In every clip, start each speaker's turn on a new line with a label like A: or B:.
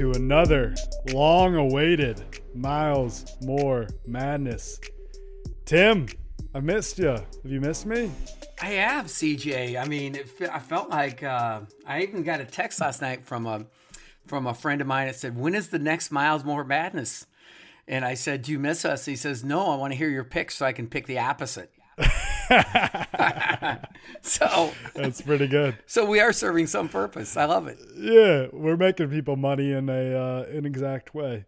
A: To another long awaited Miles More Madness. Tim, I missed you. Have you missed me?
B: I have CJ. I mean, it, I felt like uh, I even got a text last night from a from a friend of mine that said, "When is the next Miles More Madness?" And I said, "Do you miss us?" He says, "No, I want to hear your picks so I can pick the opposite." so
A: that's pretty good.
B: So we are serving some purpose. I love it.
A: Yeah, we're making people money in a uh, inexact way.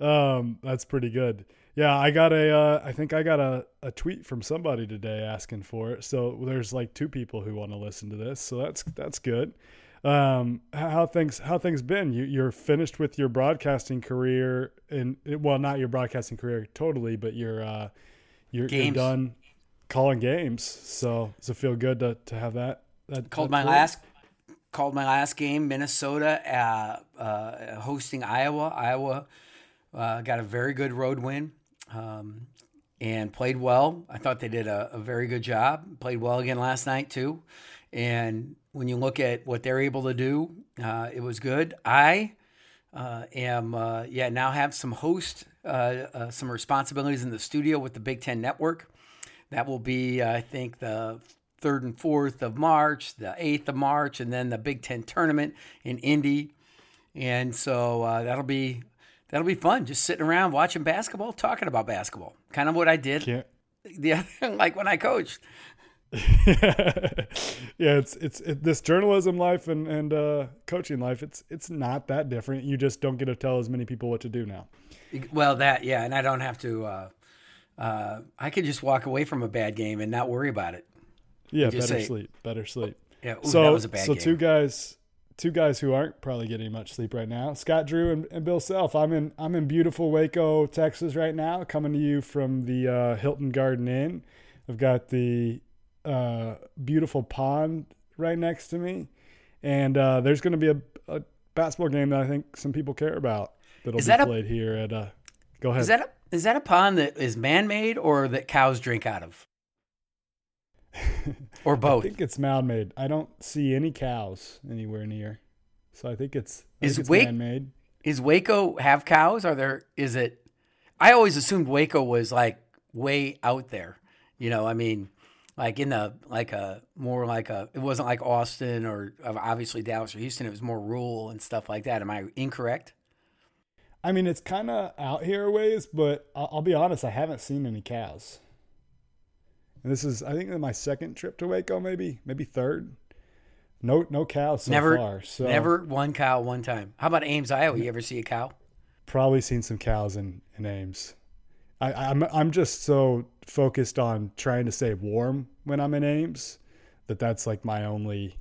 A: Um, that's pretty good. Yeah, I got a. Uh, I think I got a, a tweet from somebody today asking for it. So there's like two people who want to listen to this. So that's that's good. Um, how things how things been? You you're finished with your broadcasting career, and well, not your broadcasting career totally, but you're uh, you're, you're done calling games. So does it feel good to, to have that? that
B: called that my last called my last game, Minnesota uh, uh, hosting Iowa. Iowa uh, got a very good road win um, and played well. I thought they did a, a, very good job. Played well again last night too. And when you look at what they're able to do, uh, it was good. I uh, am uh, yeah now have some host some responsibilities in the studio with the Big Ten Network. That will be, I think, the third and fourth of March, the eighth of March, and then the Big Ten tournament in Indy. And so uh, that'll be that'll be fun. Just sitting around watching basketball, talking about basketball. Kind of what I did. Yeah. Yeah, like when I coached.
A: yeah, it's it's it, this journalism life and and uh, coaching life. It's it's not that different. You just don't get to tell as many people what to do now.
B: Well, that yeah, and I don't have to. Uh, uh, I could just walk away from a bad game and not worry about it.
A: Yeah, better say, sleep, better sleep. Yeah, ooh, so so game. two guys, two guys who aren't probably getting much sleep right now. Scott Drew and, and, Bill Self. I'm in I'm in beautiful Waco, Texas right now, coming to you from the uh, Hilton Garden Inn. I've got the uh, beautiful pond right next to me, and uh, there's going to be a, a, basketball game that I think some people care about that'll is be that played a, here at. Uh, go ahead.
B: Is that a is that a pond that is man-made or that cows drink out of? or both?
A: I think it's man-made. I don't see any cows anywhere near, so I think it's I is think it's man-made.
B: Is Waco have cows? Are there? Is it? I always assumed Waco was like way out there. You know, I mean, like in the like a more like a. It wasn't like Austin or obviously Dallas or Houston. It was more rural and stuff like that. Am I incorrect?
A: I mean, it's kind of out here a ways, but I'll, I'll, be honest, I haven't seen any cows. And this is, I think, my second trip to Waco, maybe, maybe third. No, no cows so
B: never,
A: far. So
B: never one cow one time. How about Ames, Iowa? You ever see a cow?
A: Probably seen some cows in, in Ames. I, I'm I'm just so focused on trying to stay warm when I'm in Ames that that's like my only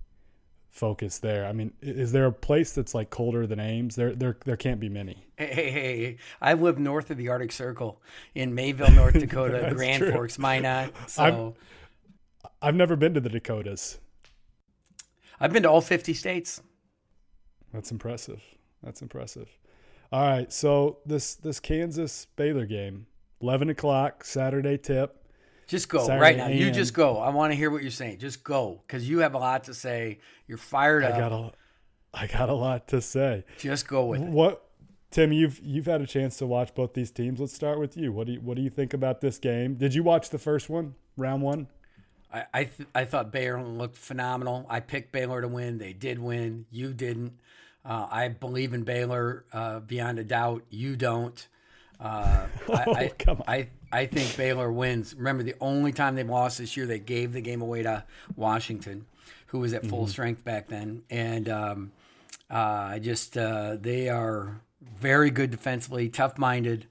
A: focus there. I mean, is there a place that's like colder than Ames? There, there, there can't be many.
B: Hey, hey, hey. I live north of the Arctic Circle in Mayville, North Dakota, Grand true. Forks, Minot. So
A: I've, I've never been to the Dakotas.
B: I've been to all 50 states.
A: That's impressive. That's impressive. All right, so this this Kansas Baylor game, eleven o'clock Saturday tip.
B: Just go Saturday right now. You just go. I want to hear what you're saying. Just go because you have a lot to say. You're fired
A: I
B: up.
A: Got a, I got a lot to say.
B: Just go with
A: it. What, Tim? You've you've had a chance to watch both these teams. Let's start with you. What do you What do you think about this game? Did you watch the first one, round one?
B: I I, th- I thought Baylor looked phenomenal. I picked Baylor to win. They did win. You didn't. Uh, I believe in Baylor uh, beyond a doubt. You don't. Uh, I, oh, I, I, I think Baylor wins. Remember, the only time they've lost this year, they gave the game away to Washington, who was at full mm-hmm. strength back then. And um, uh, I just, uh, they are very good defensively, tough minded.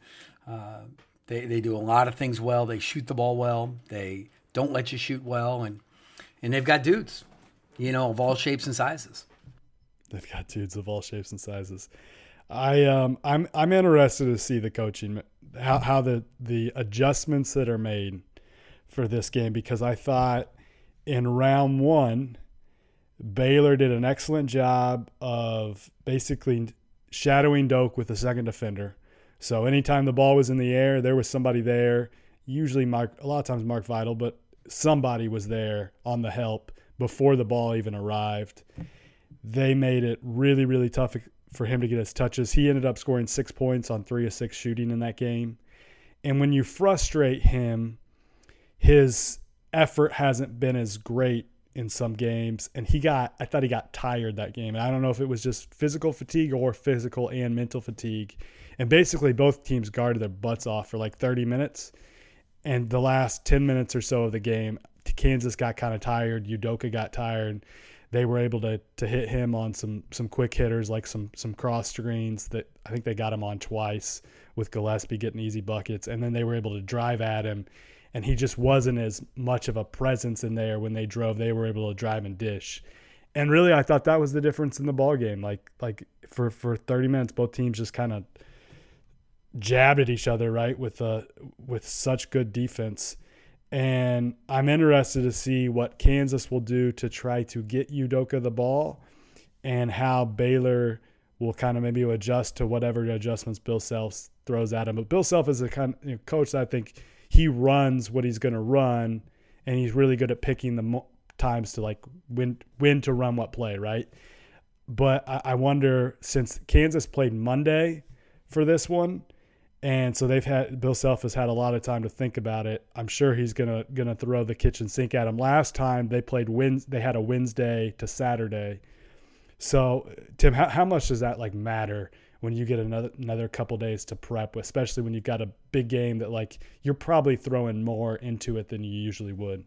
B: Uh, they, they do a lot of things well. They shoot the ball well. They don't let you shoot well. And, and they've got dudes, you know, of all shapes and sizes.
A: They've got dudes of all shapes and sizes. I um I'm I'm interested to see the coaching how how the the adjustments that are made for this game because I thought in round 1 Baylor did an excellent job of basically shadowing Doak with a second defender. So anytime the ball was in the air, there was somebody there. Usually Mark a lot of times Mark Vital, but somebody was there on the help before the ball even arrived. they made it really, really tough for him to get his touches. He ended up scoring six points on three of six shooting in that game. And when you frustrate him, his effort hasn't been as great in some games. And he got, I thought he got tired that game. And I don't know if it was just physical fatigue or physical and mental fatigue. And basically, both teams guarded their butts off for like 30 minutes. And the last 10 minutes or so of the game, Kansas got kind of tired. Udoka got tired. They were able to to hit him on some some quick hitters like some some cross screens that I think they got him on twice with Gillespie getting easy buckets, and then they were able to drive at him, and he just wasn't as much of a presence in there when they drove. They were able to drive and dish, and really I thought that was the difference in the ball game. Like like for for 30 minutes, both teams just kind of jabbed at each other, right? With uh with such good defense. And I'm interested to see what Kansas will do to try to get Udoka the ball and how Baylor will kind of maybe adjust to whatever adjustments Bill Self throws at him. But Bill Self is a kind of you know, coach that I think he runs what he's going to run, and he's really good at picking the mo- times to like when when to run what play, right? But I, I wonder since Kansas played Monday for this one, and so they've had Bill Self has had a lot of time to think about it. I'm sure he's gonna gonna throw the kitchen sink at him. Last time they played wins, they had a Wednesday to Saturday. So Tim, how, how much does that like matter when you get another another couple days to prep, especially when you've got a big game that like you're probably throwing more into it than you usually would.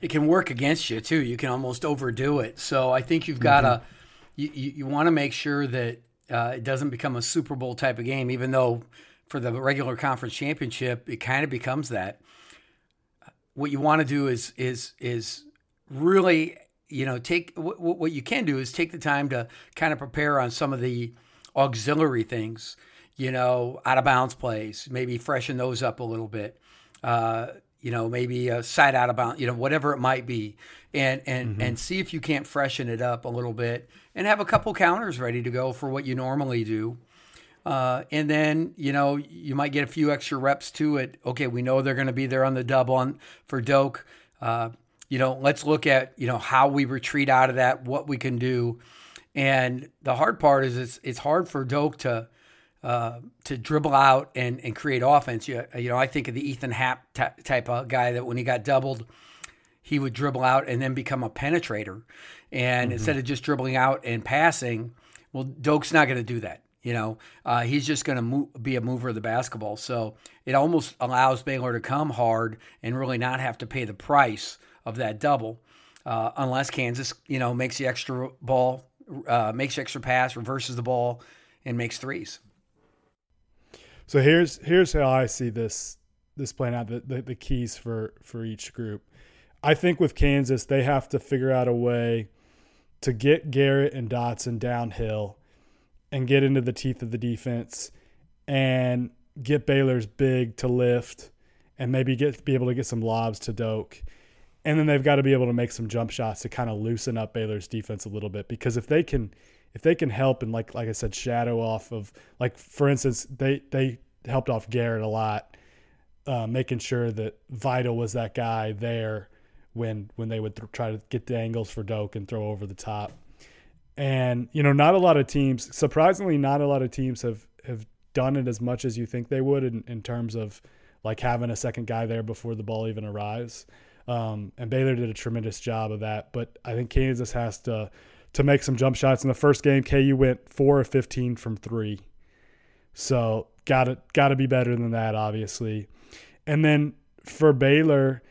B: It can work against you too. You can almost overdo it. So I think you've got to mm-hmm. you, you, you want to make sure that uh, it doesn't become a Super Bowl type of game, even though for the regular conference championship, it kind of becomes that. What you want to do is is is really you know take what, what you can do is take the time to kind of prepare on some of the auxiliary things you know out of bounds plays maybe freshen those up a little bit uh, you know maybe a side out of bounds you know whatever it might be and and mm-hmm. and see if you can't freshen it up a little bit and have a couple counters ready to go for what you normally do uh, and then, you know, you might get a few extra reps to it. Okay, we know they're going to be there on the double on for Doak. Uh, you know, let's look at, you know, how we retreat out of that, what we can do. And the hard part is it's, it's hard for Doak to, uh, to dribble out and, and create offense. You, you know, I think of the Ethan Happ t- type of guy that when he got doubled, he would dribble out and then become a penetrator. And mm-hmm. instead of just dribbling out and passing, well, Doak's not going to do that. You know, uh, he's just going to mo- be a mover of the basketball. So it almost allows Baylor to come hard and really not have to pay the price of that double, uh, unless Kansas, you know, makes the extra ball, uh, makes the extra pass, reverses the ball, and makes threes.
A: So here's here's how I see this this playing out. The, the, the keys for for each group. I think with Kansas, they have to figure out a way to get Garrett and Dotson downhill and get into the teeth of the defense and get Baylor's big to lift and maybe get be able to get some lobs to Doak. And then they've got to be able to make some jump shots to kind of loosen up Baylor's defense a little bit because if they can if they can help and like like I said shadow off of like for instance they they helped off Garrett a lot uh, making sure that Vital was that guy there when when they would th- try to get the angles for Doak and throw over the top. And you know, not a lot of teams, surprisingly, not a lot of teams have have done it as much as you think they would in, in terms of like having a second guy there before the ball even arrives. Um, and Baylor did a tremendous job of that. But I think Kansas has to to make some jump shots. In the first game, KU went four of fifteen from three, so got to got to be better than that, obviously. And then for Baylor,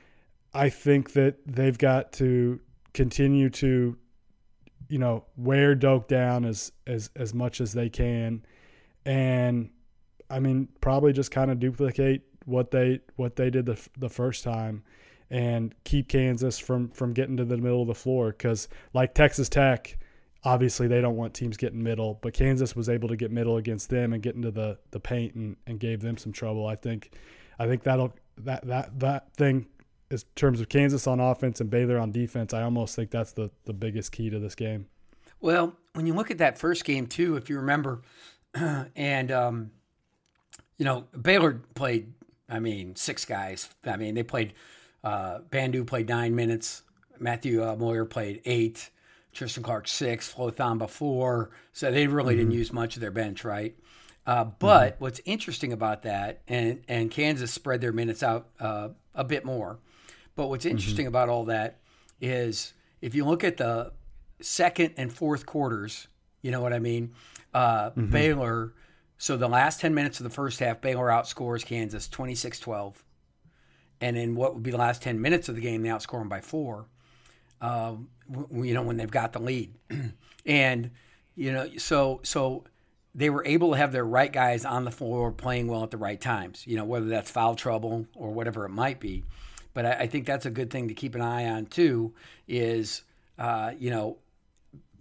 A: I think that they've got to continue to you know, wear Doak down as as as much as they can, and I mean, probably just kind of duplicate what they what they did the the first time, and keep Kansas from from getting to the middle of the floor because like Texas Tech. Obviously, they don't want teams getting middle, but Kansas was able to get middle against them and get into the, the paint and, and gave them some trouble. I think, I think that'll that that that thing in terms of Kansas on offense and Baylor on defense, I almost think that's the, the biggest key to this game.
B: Well, when you look at that first game too, if you remember, and um, you know Baylor played, I mean, six guys. I mean, they played. Uh, Bandoo played nine minutes. Matthew uh, Mayer played eight. Tristan Clark six, Flo Thamba four. So they really mm-hmm. didn't use much of their bench, right? Uh, but mm-hmm. what's interesting about that, and and Kansas spread their minutes out uh, a bit more. But what's mm-hmm. interesting mm-hmm. about all that is if you look at the second and fourth quarters, you know what I mean. Uh, mm-hmm. Baylor. So the last ten minutes of the first half, Baylor outscores Kansas 26-12. and in what would be the last ten minutes of the game, they outscore them by four. Um, you know when they've got the lead, and you know so so they were able to have their right guys on the floor playing well at the right times. You know whether that's foul trouble or whatever it might be, but I, I think that's a good thing to keep an eye on too. Is uh, you know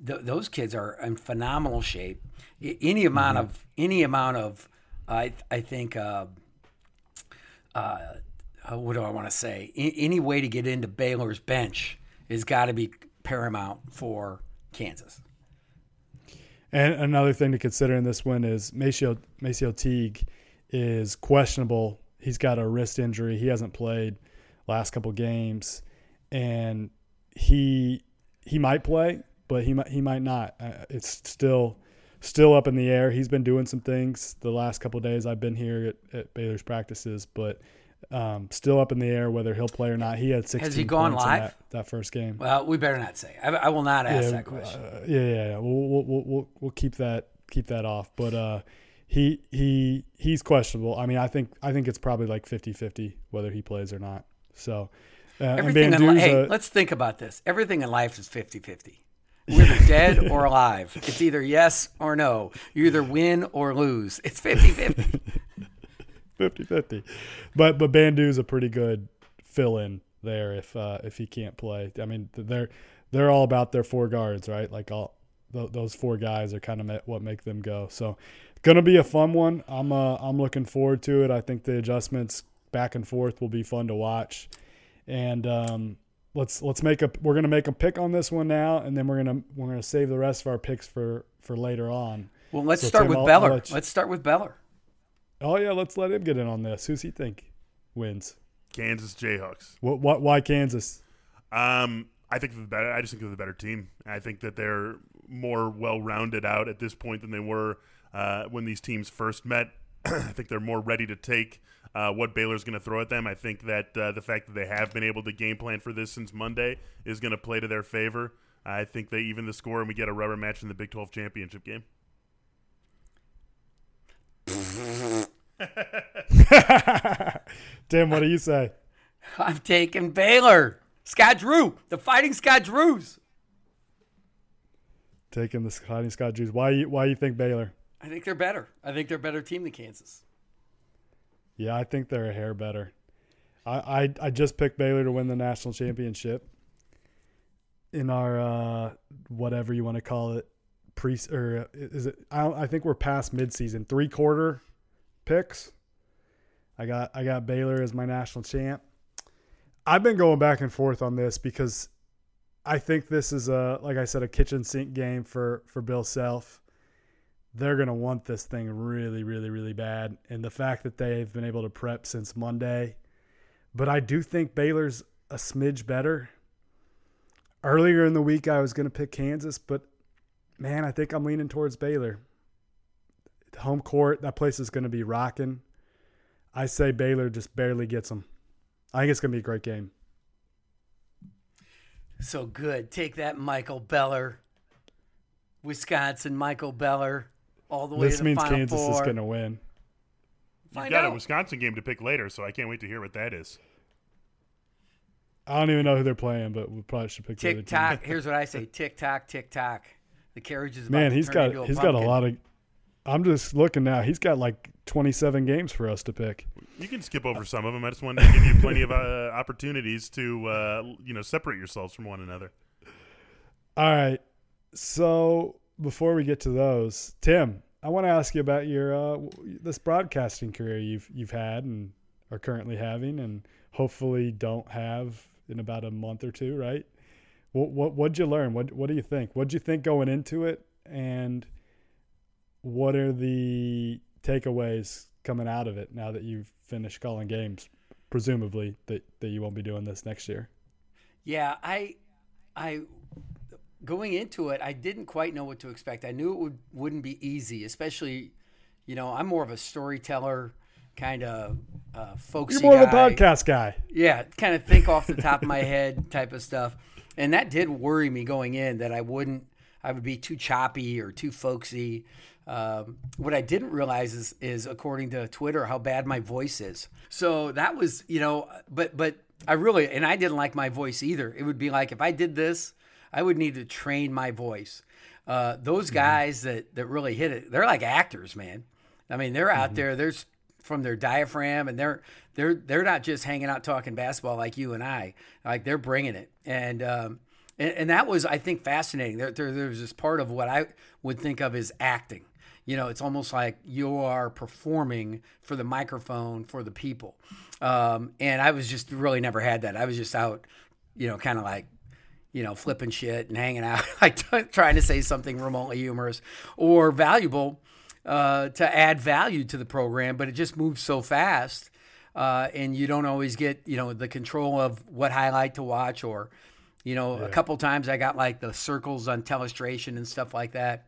B: th- those kids are in phenomenal shape. Any amount mm-hmm. of any amount of I I think. Uh, uh, what do I want to say? any way to get into Baylor's bench has got to be paramount for Kansas.
A: And another thing to consider in this one is MaCio, MaCio Teague is questionable. He's got a wrist injury. He hasn't played last couple games, and he he might play, but he might he might not. Uh, it's still still up in the air. He's been doing some things the last couple days I've been here at, at Baylor's practices, but um, still up in the air whether he'll play or not. He had 16 Has he gone live that, that, first game?
B: Well, we better not say. I, I will not ask
A: yeah,
B: that question.
A: Uh, yeah, yeah, yeah. We'll, we'll, we'll, we'll keep that keep that off. But uh, he he he's questionable. I mean, I think I think it's probably like 50-50 whether he plays or not. So
B: uh, everything in li- hey, let's think about this. Everything in life is 50-50. Whether dead or alive. It's either yes or no. You either win or lose. It's 50-50.
A: 50-50. But but Bandoo's a pretty good fill in there if uh, if he can't play. I mean they're they're all about their four guards, right? Like all th- those four guys are kind of what make them go. So gonna be a fun one. I'm uh, I'm looking forward to it. I think the adjustments back and forth will be fun to watch. And um, let's let's make a we're gonna make a pick on this one now, and then we're gonna we're gonna save the rest of our picks for for later on.
B: Well, let's so start Tim, with I'll, Beller. I'll let's start with Beller.
A: Oh yeah, let's let him get in on this. Who's he think wins?
C: Kansas Jayhawks.
A: What? What? Why Kansas?
C: Um, I think the better. I just think they're the better team. I think that they're more well rounded out at this point than they were uh, when these teams first met. I think they're more ready to take uh, what Baylor's going to throw at them. I think that uh, the fact that they have been able to game plan for this since Monday is going to play to their favor. I think they even the score and we get a rubber match in the Big 12 championship game.
A: Tim, what do you say?
B: I'm taking Baylor. Scott Drew, the fighting Scott Drews.
A: Taking the fighting Scott Drews. Why you why you think Baylor?
B: I think they're better. I think they're a better team than Kansas.
A: Yeah, I think they're a hair better. I I, I just picked Baylor to win the national championship in our uh, whatever you want to call it pre or is it? I, I think we're past midseason three quarter picks. I got I got Baylor as my national champ. I've been going back and forth on this because I think this is a like I said a kitchen sink game for for Bill Self. They're gonna want this thing really, really, really bad, and the fact that they've been able to prep since Monday, but I do think Baylor's a smidge better. Earlier in the week, I was gonna pick Kansas, but man, I think I'm leaning towards Baylor. Home court, that place is gonna be rocking. I say Baylor just barely gets them. I think it's going to be a great game.
B: So good. Take that, Michael Beller. Wisconsin, Michael Beller, all the way
A: this
B: to
A: the means
B: Final
A: Kansas
B: Four.
A: is going to win.
C: You've got out. a Wisconsin game to pick later, so I can't wait to hear what that is.
A: I don't even know who they're playing, but we probably should pick.
B: Tick tock. Here's what I say: tick tock, tick tock. The carriage is
A: man.
B: he's
A: got
B: he's
A: pumpkin. got a lot of. I'm just looking now. He's got like 27 games for us to pick.
C: You can skip over some of them. I just wanted to give you plenty of uh, opportunities to uh, you know separate yourselves from one another.
A: All right. So before we get to those, Tim, I want to ask you about your uh, this broadcasting career you've you've had and are currently having, and hopefully don't have in about a month or two. Right? What what what'd you learn? What what do you think? What'd you think going into it? And what are the takeaways coming out of it now that you've finished calling games? Presumably that, that you won't be doing this next year.
B: Yeah, I, I, going into it, I didn't quite know what to expect. I knew it would wouldn't be easy, especially, you know, I'm more of a storyteller kind of uh, folksy.
A: You're more
B: guy.
A: of a podcast guy.
B: Yeah, kind of think off the top of my head type of stuff, and that did worry me going in that I wouldn't, I would be too choppy or too folksy. Um, what I didn't realize is, is according to Twitter, how bad my voice is. So that was, you know, but but I really, and I didn't like my voice either. It would be like if I did this, I would need to train my voice. Uh, those guys that that really hit it, they're like actors, man. I mean, they're out there. There's from their diaphragm, and they're they're they're not just hanging out talking basketball like you and I. Like they're bringing it, and um, and, and that was I think fascinating. There, there there's this part of what I would think of as acting. You know, it's almost like you are performing for the microphone for the people. Um, and I was just really never had that. I was just out, you know, kind of like you know, flipping shit and hanging out, like trying to say something remotely humorous or valuable uh, to add value to the program. But it just moves so fast, uh, and you don't always get you know the control of what highlight to watch. Or, you know, yeah. a couple times I got like the circles on telestration and stuff like that.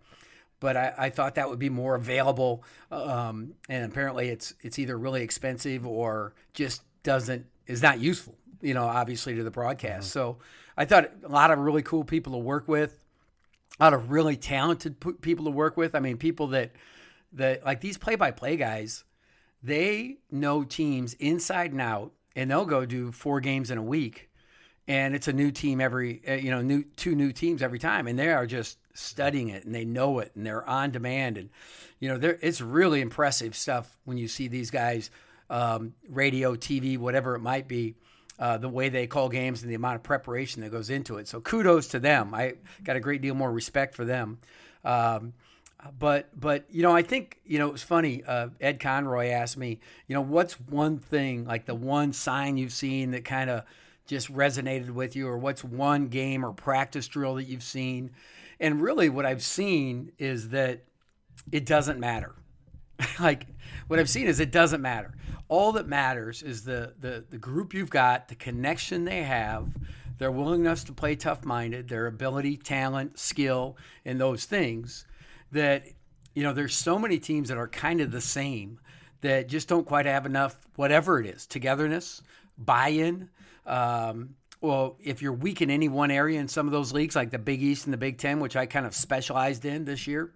B: But I, I thought that would be more available, um, and apparently it's it's either really expensive or just doesn't is not useful. You know, obviously to the broadcast. Mm-hmm. So I thought a lot of really cool people to work with, a lot of really talented people to work with. I mean, people that that like these play-by-play guys, they know teams inside and out, and they'll go do four games in a week, and it's a new team every uh, you know new two new teams every time, and they are just studying it and they know it and they're on demand and you know it's really impressive stuff when you see these guys um, radio tv whatever it might be uh, the way they call games and the amount of preparation that goes into it. So kudos to them. I got a great deal more respect for them. Um, but but you know I think you know it was funny. Uh, Ed Conroy asked me, you know, what's one thing like the one sign you've seen that kind of just resonated with you, or what's one game or practice drill that you've seen? And really, what I've seen is that it doesn't matter. like what I've seen is it doesn't matter all that matters is the, the, the group you've got, the connection they have, their willingness to play tough minded, their ability, talent, skill, and those things that, you know, there's so many teams that are kind of the same that just don't quite have enough, whatever it is, togetherness, buy in. Um, well, if you're weak in any one area in some of those leagues, like the Big East and the Big Ten, which I kind of specialized in this year,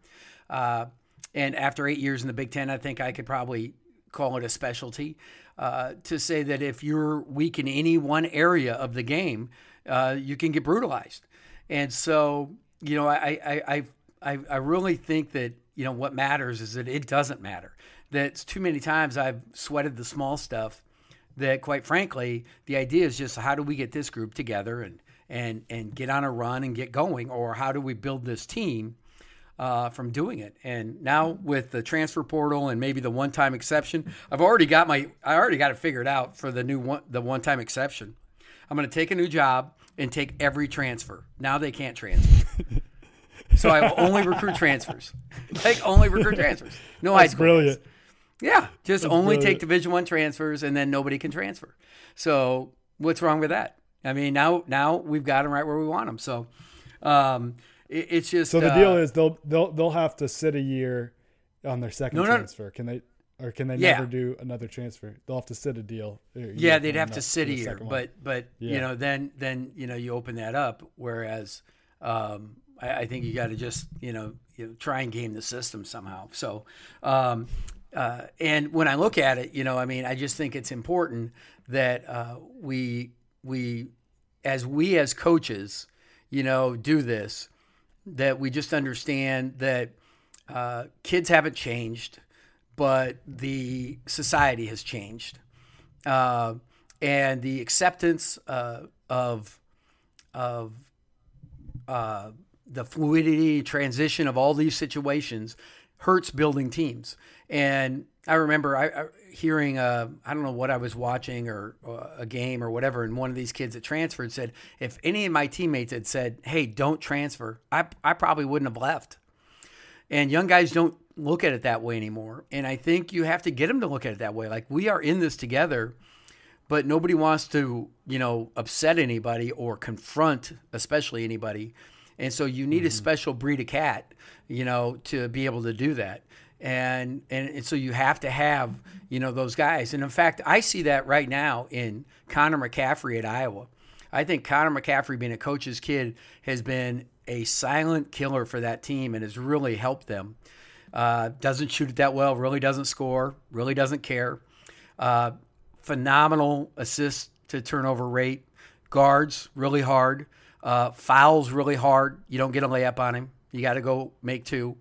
B: uh, and after eight years in the Big Ten, I think I could probably call it a specialty, uh, to say that if you're weak in any one area of the game, uh, you can get brutalized. And so, you know, I, I, I, I really think that, you know, what matters is that it doesn't matter. That too many times I've sweated the small stuff that quite frankly, the idea is just how do we get this group together and, and, and get on a run and get going, or how do we build this team uh, from doing it. And now with the transfer portal and maybe the one-time exception, I've already got my I already got it figured out for the new one the one-time exception. I'm going to take a new job and take every transfer. Now they can't transfer. so I will only recruit transfers. Like only recruit transfers. No
A: That's
B: high school.
A: brilliant.
B: Yeah, just
A: That's
B: only
A: brilliant.
B: take Division One transfers, and then nobody can transfer. So what's wrong with that? I mean, now now we've got them right where we want them. So um, it, it's just
A: So the
B: uh,
A: deal is they'll they'll they'll have to sit a year on their second
B: No, no.
A: transfer. Can they or can they
B: Yeah.
A: never do another transfer? They'll have to sit a deal.
B: Yeah,
A: for
B: they'd have to sit a year, but but
A: Yeah.
B: you know then then you know you open that up. Whereas um, I, I think you got to just you know you know, try and game the system somehow. So um, uh, and when I look at it, you know, I mean, I just think it's important that uh, we we as we as coaches, you know, do this. That we just understand that uh, kids haven't changed, but the society has changed uh, and the acceptance uh, of of uh, the fluidity transition of all these situations hurts building teams. And I remember I, I hearing uh, I don't know what I was watching or uh, a game or whatever, and one of these kids that transferred said, if any of my teammates had said, "Hey, don't transfer," I I probably wouldn't have left. And young guys don't look at it that way anymore. And I think you have to get them to look at it that way. Like we are in this together, but nobody wants to, you know, upset anybody or confront, especially anybody. and so you need a special breed of cat, you know, to be able to do that. And, and and so you have to have you know those guys. And in fact, I see that right now in Connor McCaffery at Iowa. I think Connor McCaffery, being a coach's kid, has been a silent killer for that team and has really helped them. Uh, doesn't shoot it that well, really doesn't score, really doesn't care. Uh, phenomenal assist to turnover rate. Guards really hard. Uh, fouls really hard. You don't get a layup on him. You got to go make two.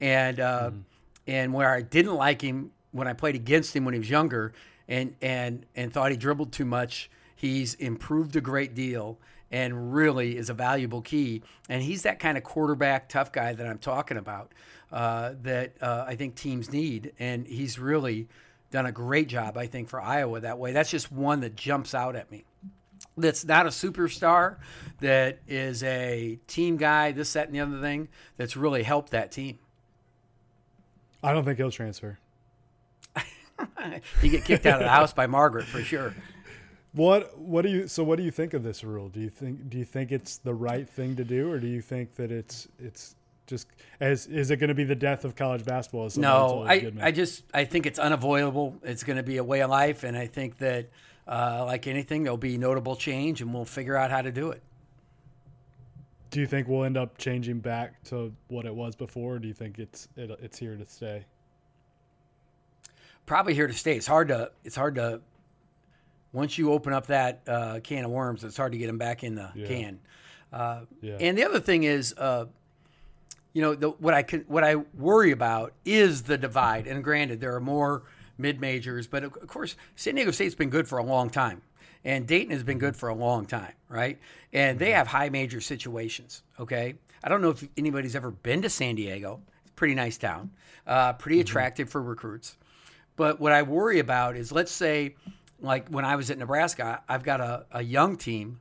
B: And uh, mm. And where I didn't like him when I played against him when he was younger, and and and thought he dribbled too much. He's improved a great deal and really is a valuable key. And he's that kind of quarterback tough guy that I'm talking about uh, that uh, I think teams need. And he's really done a great job, I think, for Iowa that way. That's just one that jumps out at me. That's not a superstar, that is a team guy, this, that, and the other thing that's really helped that team.
A: I don't think he'll transfer.
B: you get kicked out of the house by Margaret for sure.
A: What what do you so what do you think of this rule? Do you think do you think it's the right thing to do, or do you think that it's it's just as is it going to be the death of college basketball?
B: No, I I just I think it's unavoidable. It's going to be a way of life, and I think that uh, like anything, there'll be notable change, and we'll figure out how to do it.
A: Do you think we'll end up changing back to what it was before, or do you think it's it, it's here to stay?
B: Probably here to stay. It's hard to it's hard to once you open up that uh, can of worms, it's hard to get them back in the yeah. can. Uh, yeah. And the other thing is, uh, you know, the, what I can, what I worry about is the divide. And granted, there are more mid majors, but of course, San Diego State's been good for a long time, and Dayton has been good for a long time, right? And they mm-hmm. have high major situations. Okay, I don't know if anybody's ever been to San Diego. It's a pretty nice town, uh, pretty mm-hmm. attractive for recruits. But what I worry about is, let's say like when I was at Nebraska, I've got a, a young team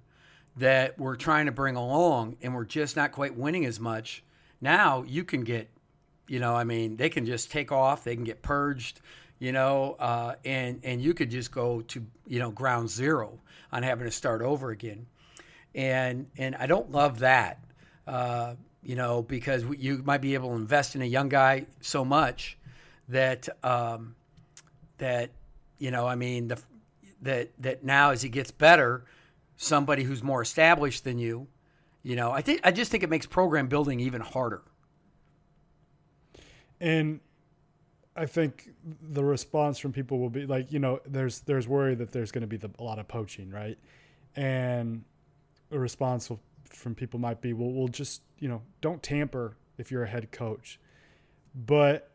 B: that we're trying to bring along and we're just not quite winning as much. Now you can get, you know, I mean, they can just take off, they can get purged, you know, uh, and and you could just go to you know ground zero on having to start over again, and and I don't love that, uh, you know, because you might be able to invest in a young guy so much that um, that you know, I mean, the that that now as he gets better, somebody who's more established than you, you know, I think I just think it makes program building even harder.
A: And I think the response from people will be like, you know, there's there's worry that there's going to be the, a lot of poaching, right? And a response from people might be, well, we'll just you know, don't tamper if you're a head coach, but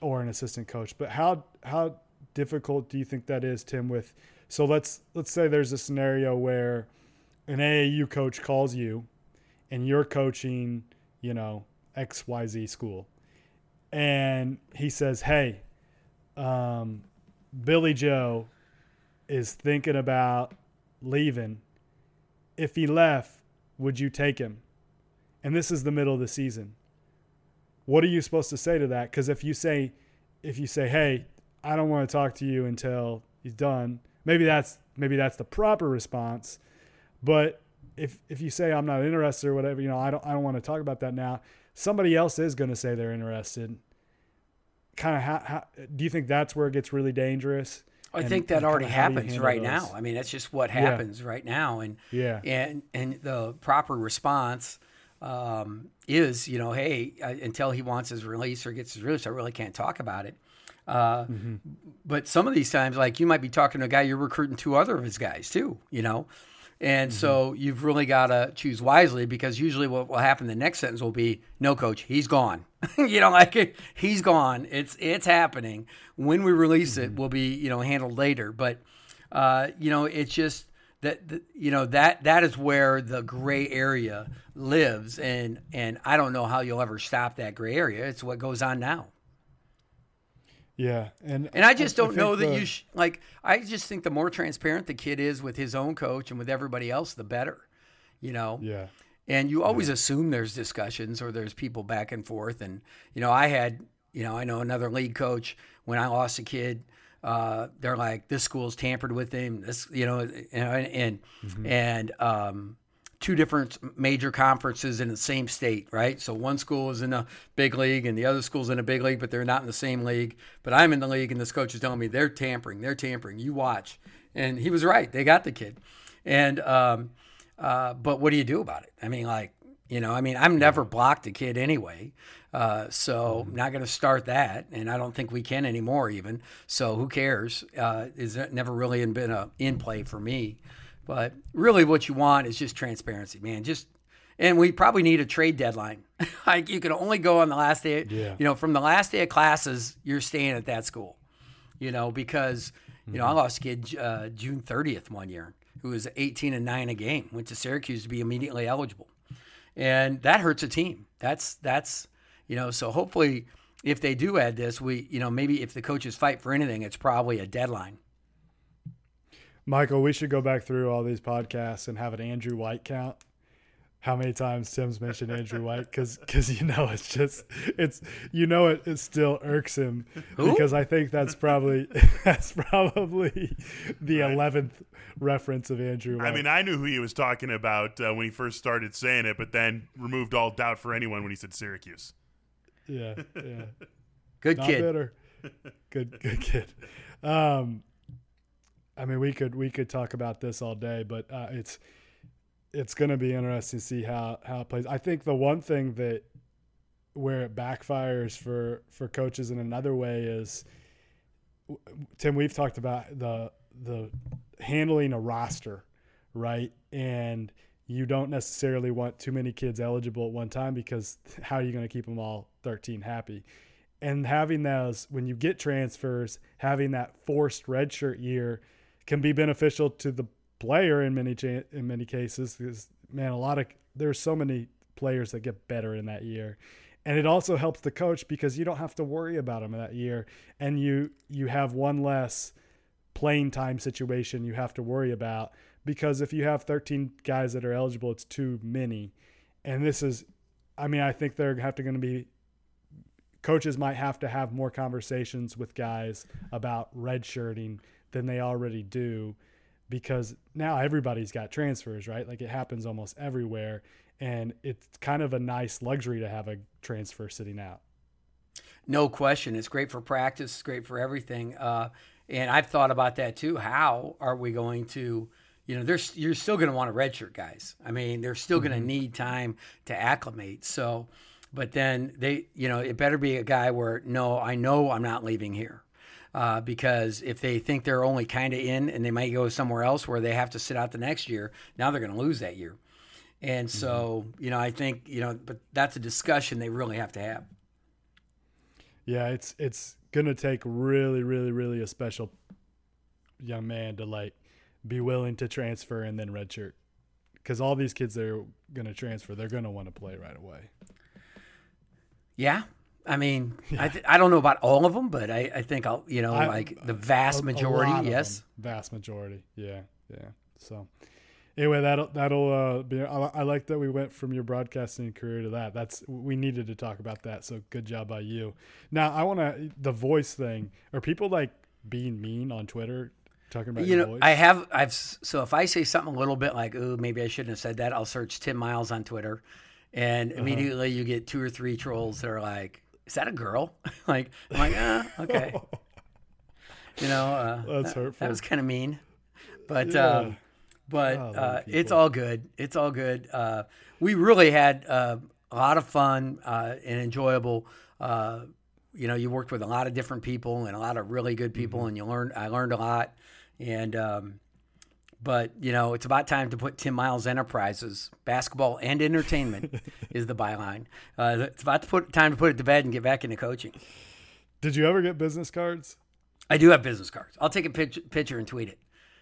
A: or an assistant coach. But how how difficult do you think that is, Tim? With so let's let's say there's a scenario where an AAU coach calls you and you're coaching, you know, XYZ school. And he says, Hey, um, Billy Joe is thinking about leaving. If he left, would you take him? And this is the middle of the season. What are you supposed to say to that? Because if you say, if you say, "Hey, I don't want to talk to you until he's done," Maybe that's maybe that's the proper response. But if if you say I'm not interested or whatever, you know, I don't I don't want to talk about that now. Somebody else is going to say they're interested. Kind of, how, how, do you think that's where it gets really dangerous?
B: I and, think that already happens right those? now. I mean, that's just what happens yeah. right now, and
A: yeah,
B: and and the proper response um, is, you know, hey, until he wants his release or gets his release, I really can't talk about it. Uh, mm-hmm. But some of these times, like you might be talking to a guy, you're recruiting two other of his guys too, you know? And mm-hmm. so you've really got to choose wisely because usually what will happen the next sentence will be, no, coach, he's gone. you know, like he's gone. It's, it's happening. When we release mm-hmm. it will be, you know, handled later. But, uh, you know, it's just, that, that you know that that is where the gray area lives and and I don't know how you'll ever stop that gray area it's what goes on now
A: yeah, and
B: and I just don't I know that the, you sh- like. I just think the more transparent the kid is with his own coach and with everybody else, the better. You know.
A: Yeah.
B: And you always yeah. assume there's discussions or there's people back and forth. And you know, I had you know I know another league coach when I lost a kid. Uh, they're like, this school's tampered with him. This, you know, and and, mm-hmm. and um, two different major conferences in the same state, right? So one school is in a big league and the other school's in a big league, but they're not in the same league. But I'm in the league, and this coach is telling me they're tampering, they're tampering. You watch, and he was right. They got the kid, and um, uh, but what do you do about it? I mean, like you know, I mean, I'm never blocked a kid anyway. Uh, so I'm not going to start that, and I don't think we can anymore. Even so, who cares? Uh, is never really been a in play for me. But really, what you want is just transparency, man. Just and we probably need a trade deadline. like you can only go on the last day.
A: Yeah.
B: You know, from the last day of classes, you're staying at that school. You know, because you know I lost a kid uh, June 30th one year who was 18 and nine a game. Went to Syracuse to be immediately eligible, and that hurts a team. That's that's you know, so hopefully, if they do add this, we, you know, maybe if the coaches fight for anything, it's probably a deadline.
A: Michael, we should go back through all these podcasts and have an Andrew White count. How many times Tim's mentioned Andrew White? Because because you know it's just it's you know it, it still irks him
B: Who?
A: because I think that's probably that's probably the eleventh reference of Andrew White.
C: I mean, I knew who he was talking about uh, when he first started saying it, but then removed all doubt for anyone when he said Syracuse.
A: yeah, yeah.
B: Good
A: Not
B: kid.
A: bitter. Good, good kid. Um, I mean, we could we could talk about this all day, but uh, it's it's going to be interesting to see how how it plays. I think the one thing that where it backfires for for coaches in another way is Tim. We've talked about the the handling a roster, right? And you don't necessarily want too many kids eligible at one time because how are you going to keep them all 13 happy? And having those, when you get transfers, having that forced redshirt year can be beneficial to the player in many cha- in many cases. Because man, a lot of there's so many players that get better in that year, and it also helps the coach because you don't have to worry about them that year, and you you have one less playing time situation you have to worry about because if you have 13 guys that are eligible, it's too many. And this is, I mean, I think they're have to going to be coaches might have to have more conversations with guys about redshirting than they already do because now everybody's got transfers, right? Like it happens almost everywhere. And it's kind of a nice luxury to have a transfer sitting out.
B: No question. It's great for practice. It's great for everything. Uh, and I've thought about that too. How are we going to, you know, there's you're still going to want a redshirt guys. I mean, they're still going to need time to acclimate. So, but then they, you know, it better be a guy where no, I know I'm not leaving here. Uh, because if they think they're only kind of in and they might go somewhere else where they have to sit out the next year, now they're going to lose that year. And so, you know, I think, you know, but that's a discussion they really have to have.
A: Yeah, it's it's gonna take really, really, really a special young man to like be willing to transfer and then redshirt. Because all these kids that are gonna transfer, they're gonna want to play right away.
B: Yeah. I mean, I, th- I don't know about all of them, but I, I think I'll, you know,
A: I-
B: like the vast
A: A- a
B: majority,
A: of
B: yes.
A: vast majority. Yeah, yeah. So anyway, that'll that'll uh, be. I, I like that we went from your broadcasting career to that. That's we needed to talk about that. So good job by you. Now I want to the voice thing. Are people like being mean on Twitter? Talking about
B: You know,
A: voice?
B: I have, I've, so if I say something a little bit like, ooh, maybe I shouldn't have said that, I'll search Tim Miles on Twitter. And
A: Uh-huh.
B: immediately you get two or three trolls that are like, is that a girl? like, I'm like, ah, okay. You know, uh,
A: That's
B: that,
A: hurtful.
B: that was kind of mean. But,
A: Yeah.
B: um, but
A: Oh,
B: uh, it's all good. It's all good. Uh, we really had uh, a lot of fun uh, and enjoyable. Uh, you know, you worked with a lot of different people and a lot of really good people,
A: Mm-hmm.
B: and you learned. I learned a lot, and um, but you know, it's about time to put Tim Miles Enterprises, basketball and entertainment, is the byline. Uh, it's about to put time to put it to bed and get back into coaching.
A: Did you ever get business cards?
B: I do have business cards. I'll take a picture, picture and tweet it.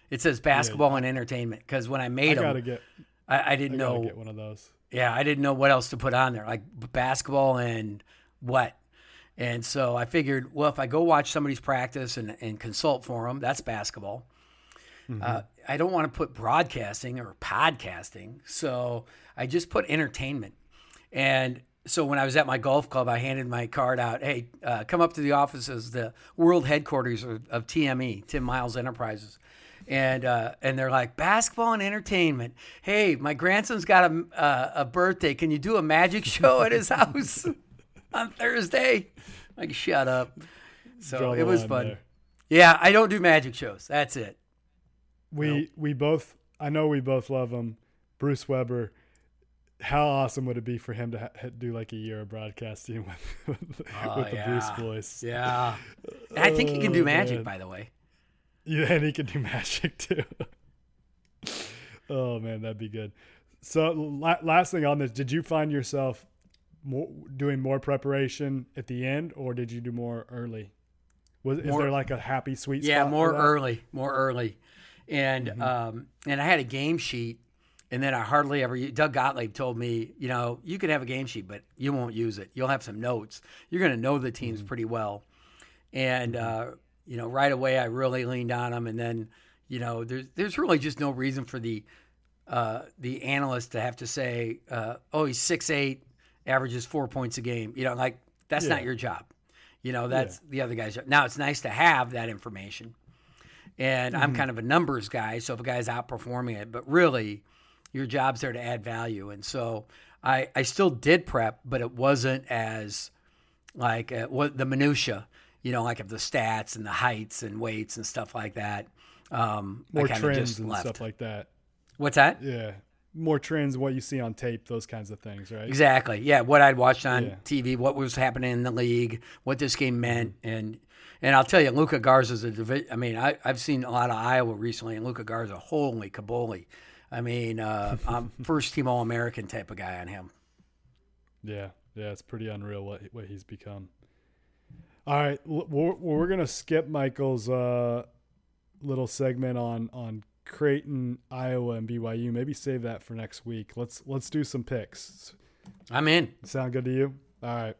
B: It says basketball and entertainment because when I
A: I
B: made
A: gotta
B: them,
A: get.
B: I, I
A: I
B: didn't
A: gotta
B: know.
A: get one of those.
B: Yeah, I didn't know what else to put on there, like basketball and what. And so I figured, well, if I go watch somebody's practice and, and consult for them, that's basketball. Uh, I don't want to put broadcasting or podcasting. So I just put entertainment. And so when I was at my golf club, I handed my card out. Hey, uh, come up to the offices, the world headquarters of, of TME, Tim Miles Enterprises. and uh, and they're like basketball and entertainment. Hey, my grandson's got a uh, a birthday. Can you do a magic show at his house on Thursday? Like, shut up. So
A: Draw
B: it was fun.
A: there.
B: Yeah, I don't do magic shows. That's it.
A: We we both I know we both love him. Bruce Weber. How awesome would it be for him to ha- do like a year of broadcasting with with,
B: Oh,
A: with the
B: yeah.
A: Bruce voice?
B: Yeah, and I think he can oh, do
A: Oh,
B: magic.
A: man.
B: By the way,
A: Yeah, and he can do magic too. oh man, that'd be good. So la- last thing on this, did you find yourself more, doing more preparation at the end, or did you do more early? Was is there like a happy sweet
B: yeah,
A: spot?
B: more early, more early, and
A: Mm-hmm.
B: um, and I had a game sheet, and then I hardly ever. Doug Gottlieb told me, you know, you could have a game sheet, but you won't use it. You'll have some notes. You're going to know the
A: Mm-hmm.
B: teams pretty well, and uh, you know, right away I really leaned on them, and then you know, there's there's really just no reason for the uh, the analyst to have to say, uh, oh, he's six eight, averages four points a game. You know, like that's
A: Yeah.
B: not your job. You know, that's the other guy's job. Now it's nice to have that information. And I'm kind of a numbers guy, so if a guy's outperforming it, but really your job's there to add value. And so I, I still did prep, but it wasn't as like uh, what the minutia, you know, like of the stats and the heights and weights and stuff like that. Um,
A: more trends
B: just
A: and
B: left.
A: stuff like that.
B: What's that?
A: Yeah, more trends, what you see on tape, those kinds of things, right?
B: Exactly. Yeah, what I'd watched on
A: Yeah.
B: TV, what was happening in the league, what this game meant, and and I'll tell you, Luka Garza's a divi- I mean, I, I've seen a lot of Iowa recently, and Luka Garza, holy caboli. I mean, uh, I'm first team All American type of guy on him.
A: Yeah, yeah, it's pretty unreal what what he's become. All right, we're, we're gonna skip Michael's uh, little segment on on Creighton, Iowa, and BYU. Maybe save that for next week. Let's let's do some picks.
B: I'm in.
A: Sound good to you? All right.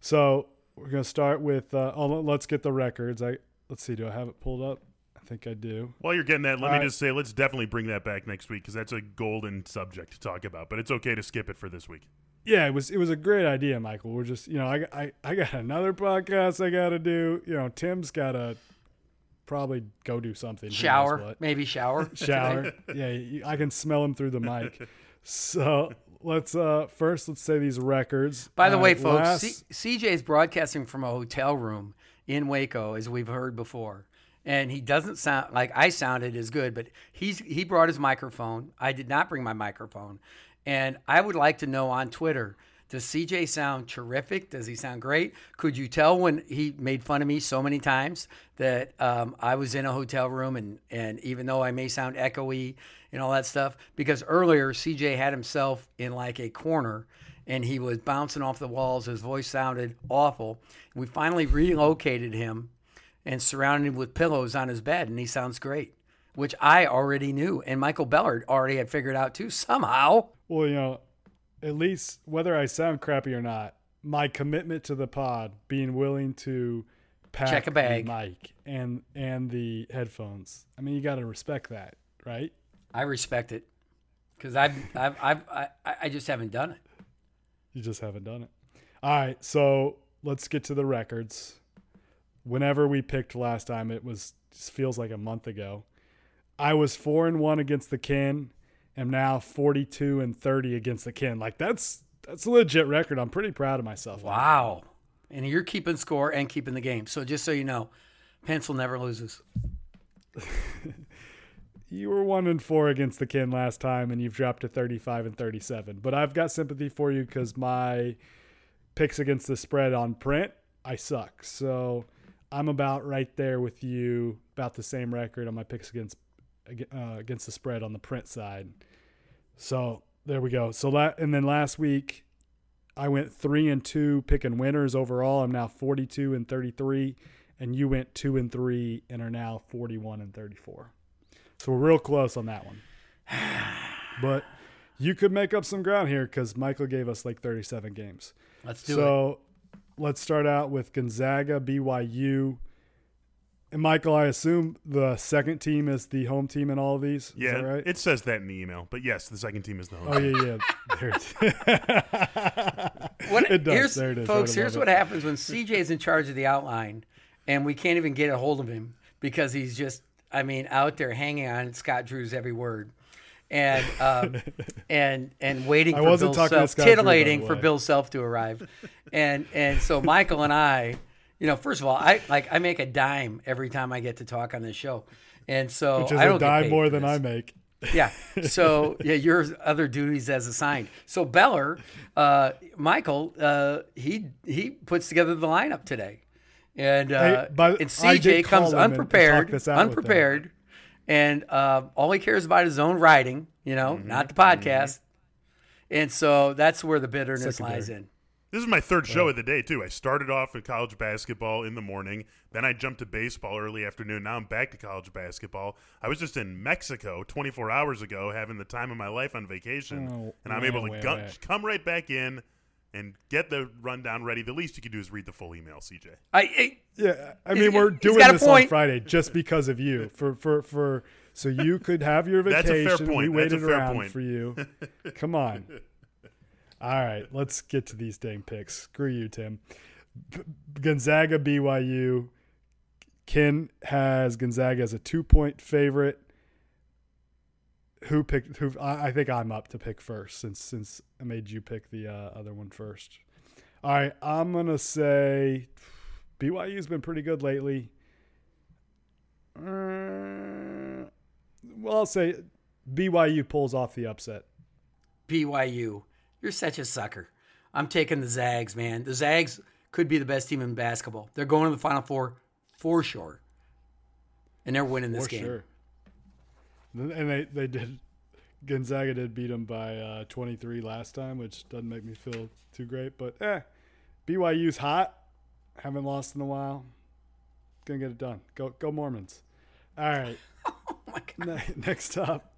A: So we're gonna start with. Uh, oh, let's get the records. I let's see. Do I have it pulled up? I think I do.
C: While you're getting that, let
A: All
C: me
A: right.
C: just say, let's definitely bring that back next week because that's a golden subject to talk about. But it's okay to skip it for this week.
A: Yeah, it was it was a great idea, Michael. We're just you know I I, I got another podcast I got to do. You know Tim's got to probably go do something.
B: Shower, maybe shower.
A: shower. yeah, you- I can smell him through the mic. So let's uh first let's say these records.
B: By the
A: Uh,
B: way, folks,
A: last-
B: C- CJ's broadcasting from a hotel room in Waco, as we've heard before. And he doesn't sound like I sounded as good, but he's he brought his microphone. I did not bring my microphone. And I would like to know on Twitter, does CJ sound terrific? Does he sound great? Could you tell when he made fun of me so many times that um, I was in a hotel room and, and even though I may sound echoey and all that stuff, because earlier CJ had himself in like a corner and he was bouncing off the walls. His voice sounded awful. We finally relocated him and surrounded him with pillows on his bed, and he sounds great, which I already knew. And Michael Bellard already had figured out too, somehow.
A: well, you know, at least whether I sound crappy or not, my commitment to the pod, being willing to pack
B: Check a bag.
A: the mic and and the headphones. I mean, you got to respect that, right?
B: I respect it because I've, I've, I've, I, I just haven't done it.
A: You just haven't done it. All right, so let's get to the records. Whenever we picked last time, it was just feels like a month ago. I was four and one against the Kin, am now forty two and thirty against the Kin. Like that's that's a legit record. I'm pretty proud of myself.
B: Wow. And you're keeping score and keeping the game. So just so you know, Pencil never loses.
A: You were one and four against the Kin last time, and you've dropped to thirty five and thirty seven. But I've got sympathy for you because my picks against the spread on print, I suck. So I'm about right there with you, about the same record on my picks against uh, against the spread on the print side. So there we go. So la- and then last week I went three and two picking winners overall. I'm now 42 and 33, and you went two and three and are now 41 and 34. So we're real close on that one. But you could make up some ground here because Michael gave us like 37 games.
B: Let's do it.
A: so let's start out with Gonzaga, BYU. And Michael, I assume the second team is the home team in all of these. Is
C: Yeah,
A: that right?
C: it says that in the email. But yes, the second team is the home.
A: oh yeah, yeah. There it is.
B: What,
A: it does.
B: Here's,
A: there it is.
B: Folks,
A: right
B: here's what
A: it.
B: happens when CJ is in charge of the outline and we can't even get a hold of him because he's just I mean, out there hanging on Scott Drew's every word, and um, and and waiting
A: I
B: for
A: wasn't
B: Bill
A: talking to
B: Self,
A: Scott Drew,
B: titillating for. Bill Self to arrive, and and so Michael and I, you know, first of all, I like I make a dime every time I get to talk on this show, and so
A: Which is
B: I don't
A: a dime more than. I make.
B: Yeah. So yeah, your other duties as assigned. So Beller, uh, Michael, uh, he he puts together the lineup today, and uh,
A: Hey, but
B: and CJ comes
A: him and talk
B: unprepared,
A: this out with him.
B: unprepared, and uh, all he cares about is his own writing. You know,
A: Mm-hmm.
B: not the podcast. And so that's where the bitterness
A: Secondary.
B: lies in.
C: This is my third show of the day too. I started off with college basketball in the morning, then I jumped to baseball early afternoon. Now I'm back to college basketball. I was just in Mexico 24 hours ago, having the time of my life on vacation,
A: Oh,
C: and I'm
A: wah,
C: able to
A: wah,
C: gu-
A: wah.
C: come right back in and get the rundown ready. The least you can do is read the full email, CJ.
B: I, I
A: Yeah, I mean we're doing this on. Friday just because of you. For for for so you could have your vacation.
C: That's a
A: vacation.
C: fair point.
A: We
C: That's a
A: waited
C: fair
A: around
C: point.
A: for you. Come on. All right, let's get to these dang picks. Screw you, Tim. B- Gonzaga, BYU. Ken has Gonzaga as a two-point favorite. Who picked? Who? I, I think I'm up to pick first since since I made you pick the uh, other one first. All right, I'm gonna say BYU's been pretty good lately. Uh, well, I'll say BYU pulls off the upset.
B: BYU, you're such a sucker. I'm taking the Zags, man. The Zags could be the best team in basketball. They're going to the Final Four for sure, and they're winning this
A: For
B: game.
A: sure. And they, they did. Gonzaga did beat them by uh, 23 last time, which doesn't make me feel too great. But eh, BYU's hot. Haven't lost in a while. Gonna get it done. Go go Mormons. All right.
B: Oh my God.
A: Ne- next up.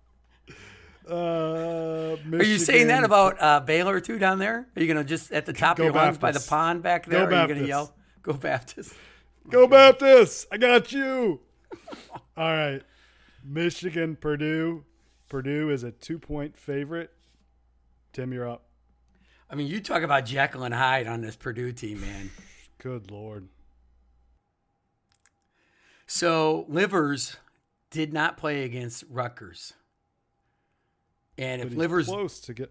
A: Uh,
B: Are you saying that about uh, Baylor too down there? Are you gonna just at the top
A: Go
B: of your lungs by the pond back there?
A: Go
B: Are you gonna yell, "Go Baptist"?
A: Go Baptist! I got you. All right, Michigan, Purdue. Purdue is a two-point favorite. Tim, you're up.
B: I mean, you talk about Jekyll and Hyde on this Purdue team, man.
A: Good lord.
B: So Livers did not play against Rutgers, and if Livers
A: close to get.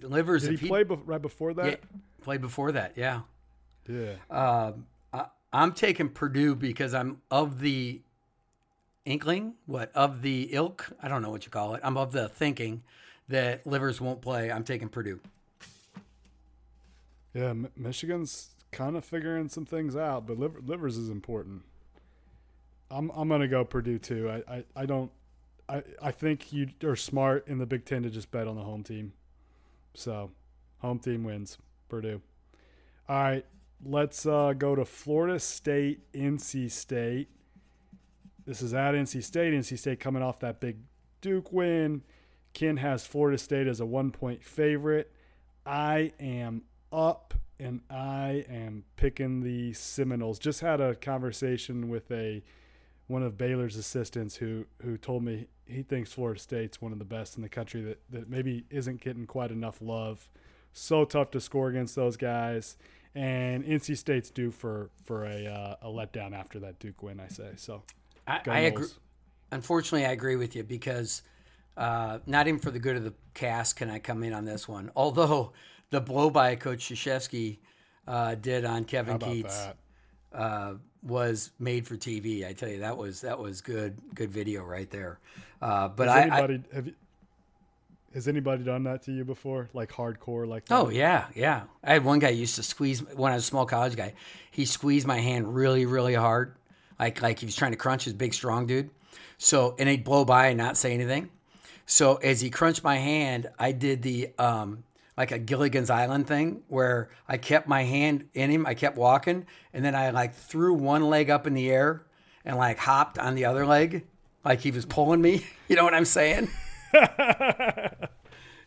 B: Livers
A: Did
B: if
A: he play bef- right before
B: yeah,
A: that?
B: played before that, yeah.
A: Yeah.
B: Um, I, I'm taking Purdue because I'm of the inkling, what of the ilk? I don't know what you call it. I'm of the thinking that Livers won't play. I'm taking Purdue.
A: Yeah. M- Michigan's kind of figuring some things out, but Liver- Livers is important. I'm I'm gonna go Purdue too. I, I, I don't. I I think you are smart in the Big Ten to just bet on the home team. So, home team wins. Purdue. All right, let's uh, go to Florida State, NC State. This is at NC State. NC State coming off that big Duke win. Ken has Florida State as a one point favorite. I am up and I am picking the Seminoles. Just had a conversation with a one of Baylor's assistants who who told me he thinks Florida State's one of the best in the country that, that maybe isn't getting quite enough love. So tough to score against those guys. And NC State's due for for a uh, a letdown after that Duke win, I say. So
B: I, I agree. Unfortunately, I agree with you because uh, not even for the good of the cast can I come in on this one. Although the blow by Coach Krzyzewski uh, did on Kevin Keatts
A: that?
B: Uh, was made for TV. I tell you, that was that was good good video right there. Uh, but
A: Has
B: I, I
A: anybody have you, has anybody done that to you before? Like hardcore like that?
B: Oh yeah, yeah. I had one guy used to squeeze when I was a small college guy. He squeezed my hand really, really hard, like like he was trying to crunch his big strong dude. So and he'd blow by and not say anything. So as he crunched my hand, I did the um like a Gilligan's Island thing where I kept my hand in him. I kept walking, and then I like threw one leg up in the air and like hopped on the other leg, like he was pulling me. You know what I'm saying?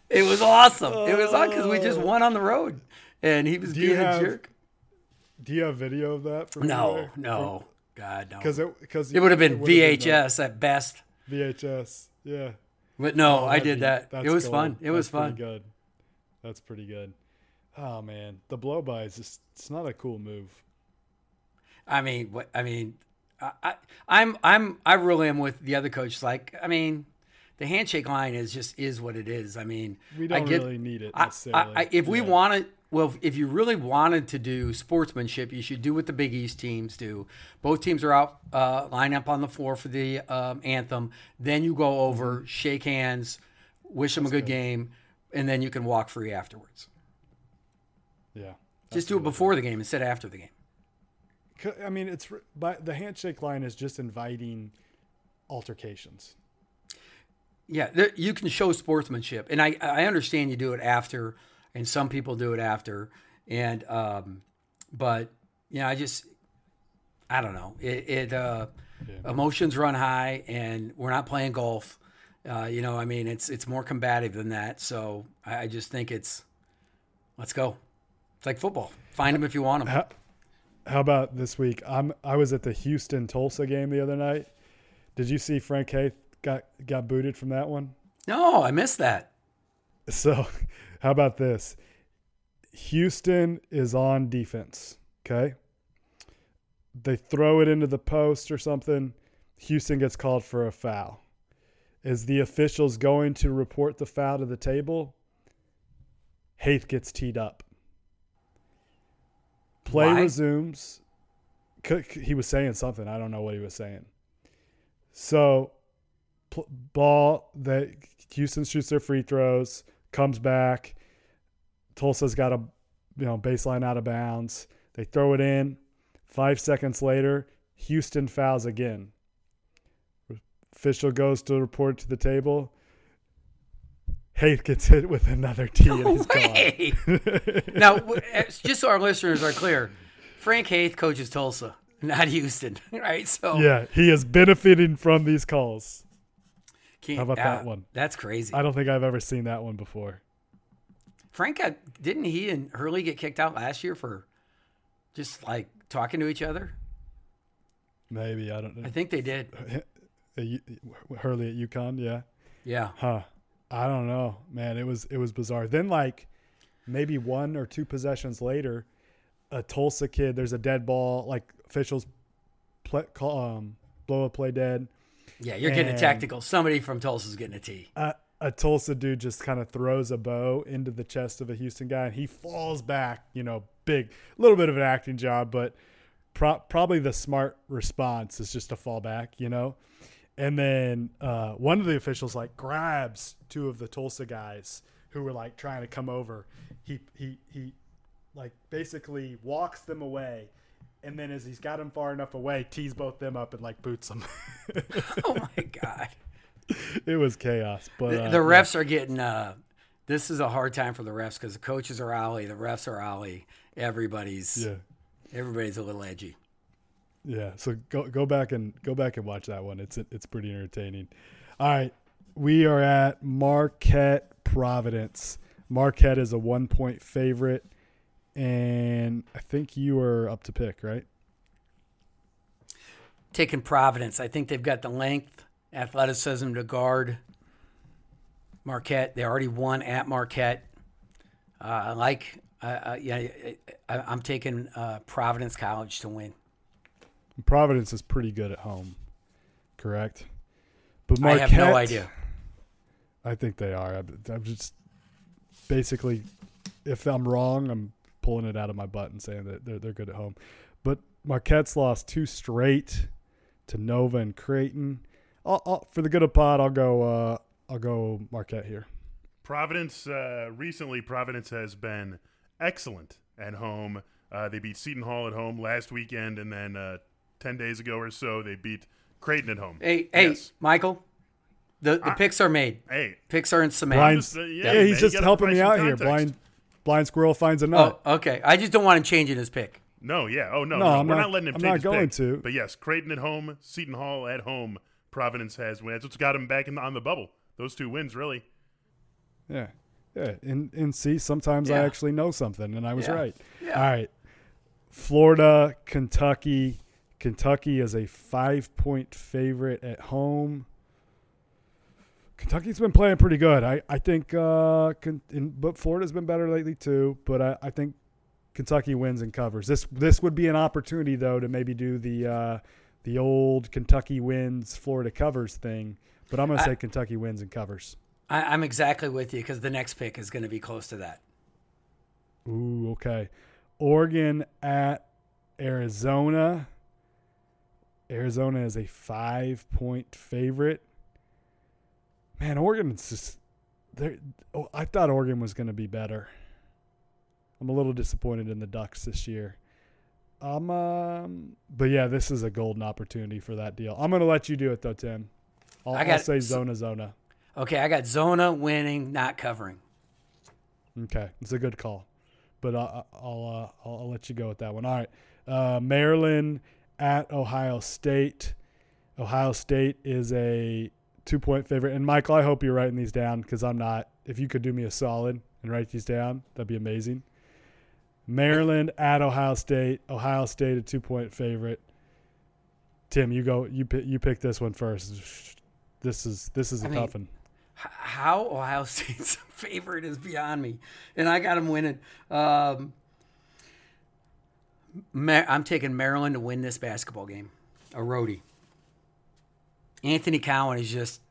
B: It was awesome. It was awesome because we just oh. won on the road, and he was
A: Oh. Do
B: being a
A: have-
B: jerk.
A: Do you have video of that?
B: No, no, God, no.
A: Because it because
B: It would have been
A: would've been,
B: VHS at best.
A: VHS. Yeah.
B: But no,
A: Oh,
B: I did
A: be-
B: that. It was fun. It was fun.
A: Good. That's pretty good. Oh man, the blow by is just it's not a cool move.
B: I mean, what? I mean, I, I, I'm I'm I really am with the other coach. Like, I mean, the handshake line is just is what it is. I mean,
A: We don't
B: get,
A: really need it necessarily.
B: I, I, if we
A: want
B: wanted, well, if you really wanted to do sportsmanship, you should do what the Big East teams do. Both teams are out, uh, line up on the floor for the um, anthem. Then you go over, shake hands, wish them a good, game, and then you can walk free afterwards.
A: yeah.
B: Just do it before the game instead of after the game.
A: I mean, it's but the handshake line is just inviting altercations.
B: Yeah, there, you can show sportsmanship, and I I understand you do it after, and some people do it after, and um, but you know, I just I don't know. It, it uh, emotions run high, and we're not playing golf. Uh, you know, I mean, it's it's more combative than that. So I, I just think it's let's go. It's like football. Find them if you want them.
A: How, how about this week? I'm I was at the Houston Tulsa game the other night. Did you see Frank Haith got got booted from that one?
B: No, I missed that.
A: So, how about this? Houston is on defense. Okay. They throw it into the post or something. Houston gets called for a foul. Is the officials going to report the foul to the table? Haith gets teed up. Play
B: Why?
A: resumes. He was saying something. I don't know what he was saying. So, ball that Houston shoots their free throws, comes back. Tulsa's got a you know baseline out of bounds. They throw it in. Five seconds later, Houston fouls again. Official goes to report to the table. Haith gets hit with another tee and he's
B: way.
A: gone.
B: Now, just so our listeners are clear, Frank Haith coaches Tulsa, not Houston, right? So
A: yeah, he is benefiting from these calls.
B: can't-
A: How about
B: uh,
A: that one?
B: That's crazy.
A: I don't think I've ever seen that one before.
B: Frank got didn't he and Hurley get kicked out last year for just like talking to each other?
A: Maybe I don't know.
B: I think they did.
A: Uh, you- Hurley at UConn, yeah.
B: Yeah.
A: Huh. I don't know, man. It was it was bizarre. Then like maybe one or two possessions later, a Tulsa kid. There's a dead ball. Like officials play, call, um, blow a play dead.
B: Yeah, you're getting a tactical. Somebody from Tulsa's getting a T.
A: A, a Tulsa dude just kind of throws a bow into the chest of a Houston guy, and he falls back. You know, big, a little bit of an acting job, but pro- probably the smart response is just to fall back. You know. And then uh, one of the officials like grabs two of the Tulsa guys who were like trying to come over. He he he like basically walks them away, and then as he's got them far enough away, tees both them up and like boots them.
B: Oh my god.
A: it was chaos. But
B: The,
A: uh,
B: the
A: yeah.
B: refs are getting uh this is a hard time for the refs because the coaches are ollie, the refs are ollie. Everybody's
A: yeah.
B: everybody's a little edgy.
A: Yeah, so go go back and go back and watch that one. It's it's pretty entertaining. All right, we are at Marquette Providence. Marquette is a one point favorite, and I think you are up to pick, right?
B: Taking Providence. I think they've got the length, athleticism to guard Marquette. They already won at Marquette. Uh, I like, uh, uh, yeah, I, I'm taking uh, Providence College to win.
A: Providence is pretty good at home, correct? But Marquette,
B: I
A: Marquette,
B: have no idea.
A: I think they are. I'm, I'm just basically, if I'm wrong, I'm pulling it out of my butt and saying that they're they're good at home. But Marquette's lost two straight to Nova and Creighton. I'll, I'll, for the good of pod, I'll go. Uh, I'll go Marquette here.
C: Providence uh, recently, Providence has been excellent at home. Uh, they beat Seton Hall at home last weekend, and then uh, ten days ago or so, they beat Creighton at home.
B: Hey, hey,
C: Yes.
B: Michael, the, the
C: I-
B: picks are made.
C: Hey,
B: Picks are in cement.
A: Blind,
C: just, uh,
A: yeah,
C: yeah,
A: he's
C: man,
A: just helping me out
C: some
A: here. Blind, blind squirrel finds a
B: Oh,
A: nut.
B: okay. I just don't want him changing his pick.
C: no, yeah, oh no,
A: No,
C: no, we're
A: not-
C: not, letting him
A: I'm
C: take
A: not
C: his
A: going
C: pick.
A: to.
C: But yes, Creighton at home, Seton Hall at home. Providence has wins. That's what's got him back in the, on the bubble. Those two wins, really.
A: Yeah. Yeah. And, and see, sometimes I actually know something, and I was
B: Yeah.
A: right.
B: Yeah.
A: All right. Florida, Kentucky. Kentucky is a five point favorite at home. Kentucky's been playing pretty good. I, I think, uh, in, but Florida's been better lately too. But I, I think Kentucky wins and covers. This this would be an opportunity though to maybe do the uh, the old Kentucky wins, Florida covers thing, but I'm going to
B: I-
A: say Kentucky wins and covers.
B: I, I'm exactly with you because the next pick is going to be close to that.
A: Ooh, okay. Oregon at Arizona. Arizona is a five point favorite. Man, Oregon's just. they're- Oh, I thought Oregon was going to be better. I'm a little disappointed in the Ducks this year. Um, um, but yeah, this is a golden opportunity for that deal. I'm going to let you do it though, Tim. I'll,
B: I
A: I'll say Zona Zona.
B: Okay, I got Zona winning, not covering.
A: Okay, it's a good call, but I'll I'll, uh, I'll, I'll let you go with that one. All right, uh, Maryland at Ohio State. Ohio State is a two point favorite, and Michael, I hope you're writing these down because I'm not. If you could do me a solid and write these down, that'd be amazing. Maryland at Ohio State. Ohio State a two point favorite. Tim, you go. You pick. You pick this one first. This is this is a
B: I mean,
A: tough one.
B: How Ohio State's favorite is beyond me, and I got them winning. Um, Ma- I'm taking Maryland to win this basketball game. A roadie. Anthony Cowan is just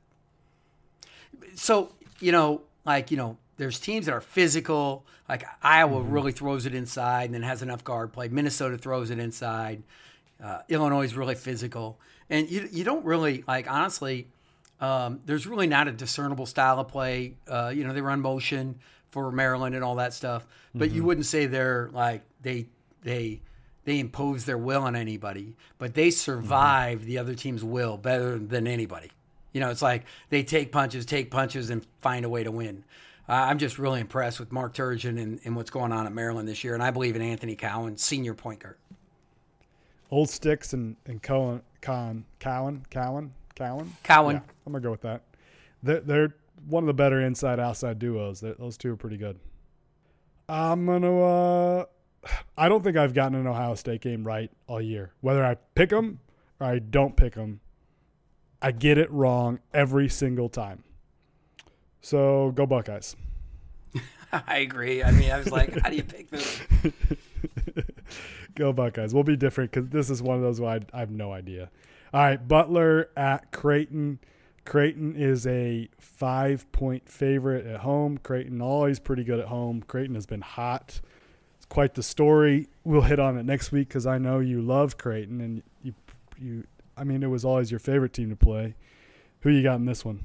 B: so you know, like you know, there's teams that are physical. Like Iowa really throws it inside and then has enough guard play. Minnesota throws it inside. Uh, Illinois is really physical, and you you don't really like honestly. Um, there's really not a discernible style of play. Uh, you know, they run motion for Maryland and all that stuff, but you wouldn't say they're like they they they impose their will on anybody, but they survive the other team's will better than anybody. You know, it's like they take punches, take punches, and find a way to win. Uh, I'm just really impressed with Mark Turgeon and, and what's going on at Maryland this year, and I believe in Anthony Cowan, senior point guard.
A: Old Sticks and and Cohen, Con, Cowan, Cowan, Cowan,
B: Cowan.
A: Yeah, I'm gonna go with that. They're, they're one of the better inside outside duos. They're, those two are pretty good. I'm gonna. Uh, I don't think I've gotten an Ohio State game right all year. Whether I pick them or I don't pick them, I get it wrong every single time. So go Buckeyes.
B: I agree. I mean, I was like, how do you pick this?
A: Go Buckeyes. We'll be different because this is one of those where I, I have no idea. All right, Butler at Creighton. Creighton is a five point favorite at home. Creighton always pretty good at home. Creighton has been hot. Quite the story. We'll hit on it next week because I know you love Creighton and you you. I mean, it was always your favorite team to play. Who you got in this one?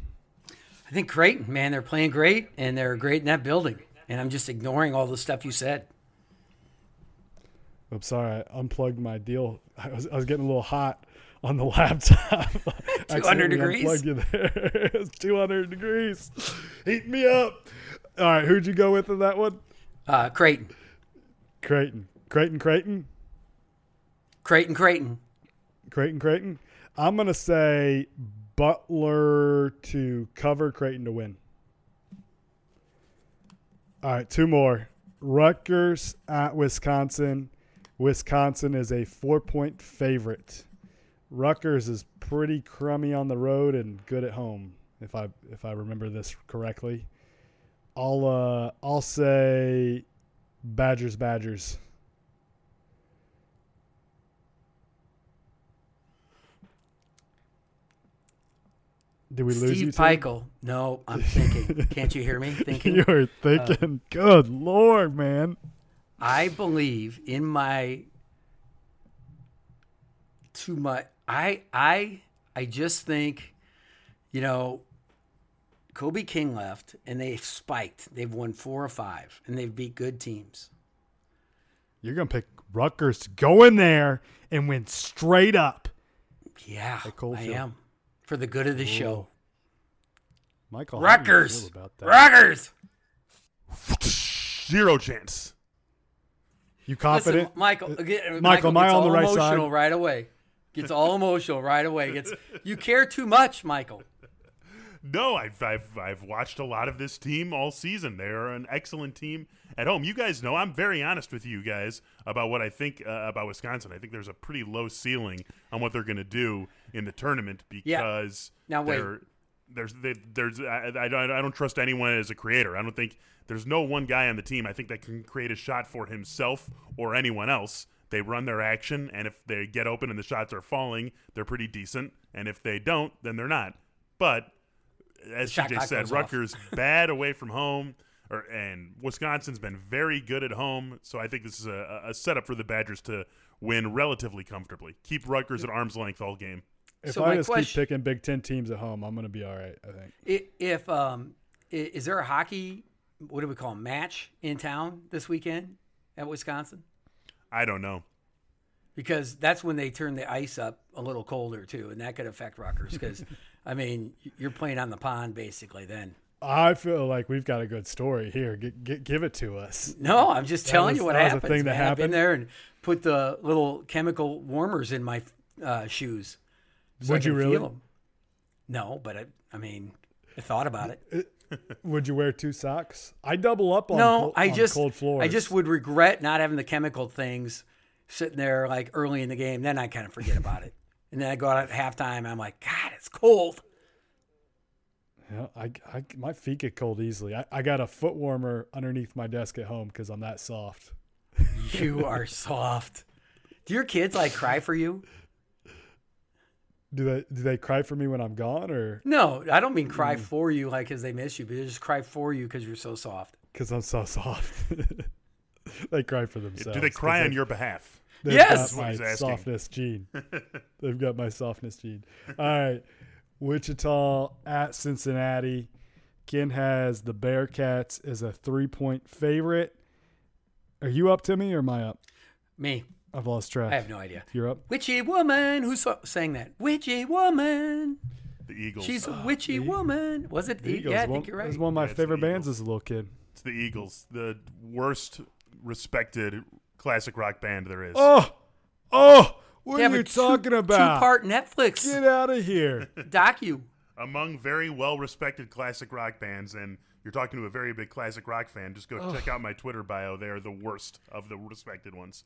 B: I think Creighton, man, they're playing great and they're great in that building. And I'm just ignoring all the stuff you said.
A: I'm sorry, I unplugged my deal. I was, I was getting a little hot on the laptop.
B: 200 degrees?
A: Unplugged you there. it's 200 degrees. Heat me up. All right, who'd you go with in that one?
B: Uh, Creighton,
A: Creighton. Creighton, Creighton.
B: Creighton, Creighton.
A: Creighton, Creighton. I'm going to say Butler to cover, Creighton to win. All right, two more. Rutgers at Wisconsin. Wisconsin is a four point favorite. Rutgers is pretty crummy on the road and good at home, if I if I remember this correctly. I'll uh I'll say Badgers Badgers. Did we lose you?
B: Steve. No, I'm thinking. Can't you hear me? Thinking.
A: You're thinking, uh, good lord, man.
B: I believe in my too much. I I I just think, you know, Kobe King left and they've spiked. They've won four or five and they've beat good teams.
A: You're gonna pick Rutgers to go in there and win straight up.
B: Yeah, I am for the good of the show.
A: Michael, how do you feel
B: Rutgers? Rutgers.
C: Zero chance.
A: You
B: Listen,
A: confident?
B: Michael. Uh, again,
A: Michael, am I on the right side?
B: right away. Gets all emotional right away. Gets you care too much, Michael.
C: No, I've, I've I've watched a lot of this team all season. They're an excellent team at home. You guys know I'm very honest with you guys about what I think uh, about Wisconsin. I think there's a pretty low ceiling on what they're going to do in the tournament because
B: Now, wait.
C: they're- there's they, there's I, I, I don't trust anyone as a creator. I don't think there's no one guy on the team I think that can create a shot for himself or anyone else They run their action, and if they get open and the shots are falling, they're pretty decent. And if they don't, then they're not. But as
B: Shot
C: CJ said,
B: goes off.
C: Rutgers bad away from home, or and Wisconsin's been very good at home. So I think this is a, a setup for the Badgers to win relatively comfortably. Keep Rutgers at arm's length all game.
A: If
B: So
A: I just
B: question-
A: keep picking Big Ten teams at home, I'm gonna be all right. I think.
B: If um, is there a hockey? What do we call 'em, match in town this weekend at Wisconsin?
C: I don't know.
B: Because that's when they turn the ice up a little colder too, and that could affect Rutgers. Because I mean, you're playing on the pond basically then.
A: I feel like we've got a good story here. G- g- give it to us.
B: No, I'm just telling
A: was-
B: you what
A: a
B: happens.
A: thing that
B: man. I've been there and put the little chemical warmers in my uh, shoes. so
A: Would you really?
B: No, but I, I mean, I thought about it.
A: Would you wear two socks? I double up on
B: no,
A: cold,
B: I just
A: cold floors.
B: I just would regret not having the chemical things sitting there like early in the game. Then I kind of forget about it, and then I go out at halftime. And I'm like, God, it's cold.
A: Yeah, I, I my feet get cold easily. I, I got a foot warmer underneath my desk at home because I'm that soft.
B: You are soft. Do your kids like cry for you?
A: Do they do they cry for me when I'm gone or
B: No, I don't mean cry
A: Mm.
B: for you like because they miss you, but they just cry for you because you're so soft.
A: because I'm so soft? they cry for themselves.
C: Do they cry on
A: they've-
C: your behalf?
A: They've
B: Yes!
A: got my
C: That's what he's asking.
A: softness gene. they've got my softness gene. All right, Wichita at Cincinnati. Ken has the Bearcats as a three point favorite. Are you up, to me or am I up?
B: Me,
A: I've lost track.
B: I have no idea.
A: You're up.
B: Witchy woman, who so- sang that? Witchy woman,
C: The Eagles.
B: she's a ah, witchy woman. Was it?
A: The Eagles.
B: yeah, I think you're
A: It
B: right.
A: was one of my
C: Yeah,
A: favorite bands as a little kid.
C: It's the Eagles, the worst respected classic rock band there is.
A: Oh, oh, what
B: They
A: are you
B: two-
A: talking about?
B: Two-part Netflix
A: Get out of here.
B: docu.
C: Among very well respected classic rock bands, and you're talking to a very big classic rock fan, just go check out my Twitter bio. They're the worst of the respected ones.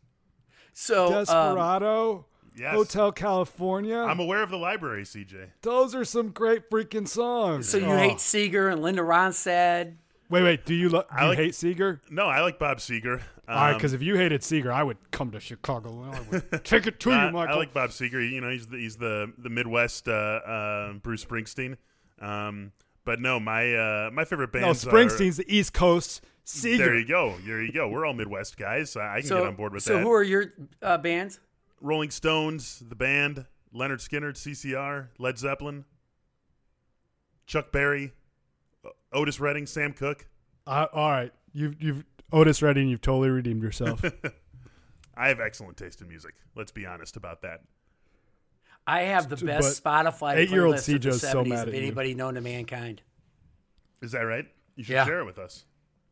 B: So um,
A: Desperado,
C: Yes.
A: Hotel California.
C: I'm aware of the library, CJ.
A: Those are some great freaking songs.
B: so you
A: Oh.
B: hate Seger and Linda Ronstadt.
A: Wait, wait. Do you, lo- do
C: I
A: you
C: like-
A: hate Seger?
C: No, I like Bob Seger. Um,
A: All right, because if you hated Seger, I would come to Chicago and I would take it to
C: I,
A: you, Michael.
C: I like Bob Seger. You know, he's the, he's the the Midwest uh, uh, Bruce Springsteen. Um, but no, my uh, my favorite band.
A: no,
C: bands.
A: Springsteen's the East Coast. Seger.
C: there you go. There you go. We're all Midwest guys. I I can
B: So,
C: get on board with
B: so
C: that.
B: So who are your uh, bands?
C: Rolling Stones, the band, Lynyrd Skynyrd, CCR, Led Zeppelin, Chuck Berry, O- Otis Redding, Sam Cooke.
A: Uh, all right, you've you've Otis Redding. You've totally redeemed yourself.
C: I have excellent taste in music. Let's be honest about that.
B: I have the best Spotify
A: eight-year-old
B: playlist of the
A: CJ's so
B: 70s
A: mad
B: of
A: at you.
B: anybody known to mankind.
C: Is that right? You should
B: Yeah.
C: share it with us.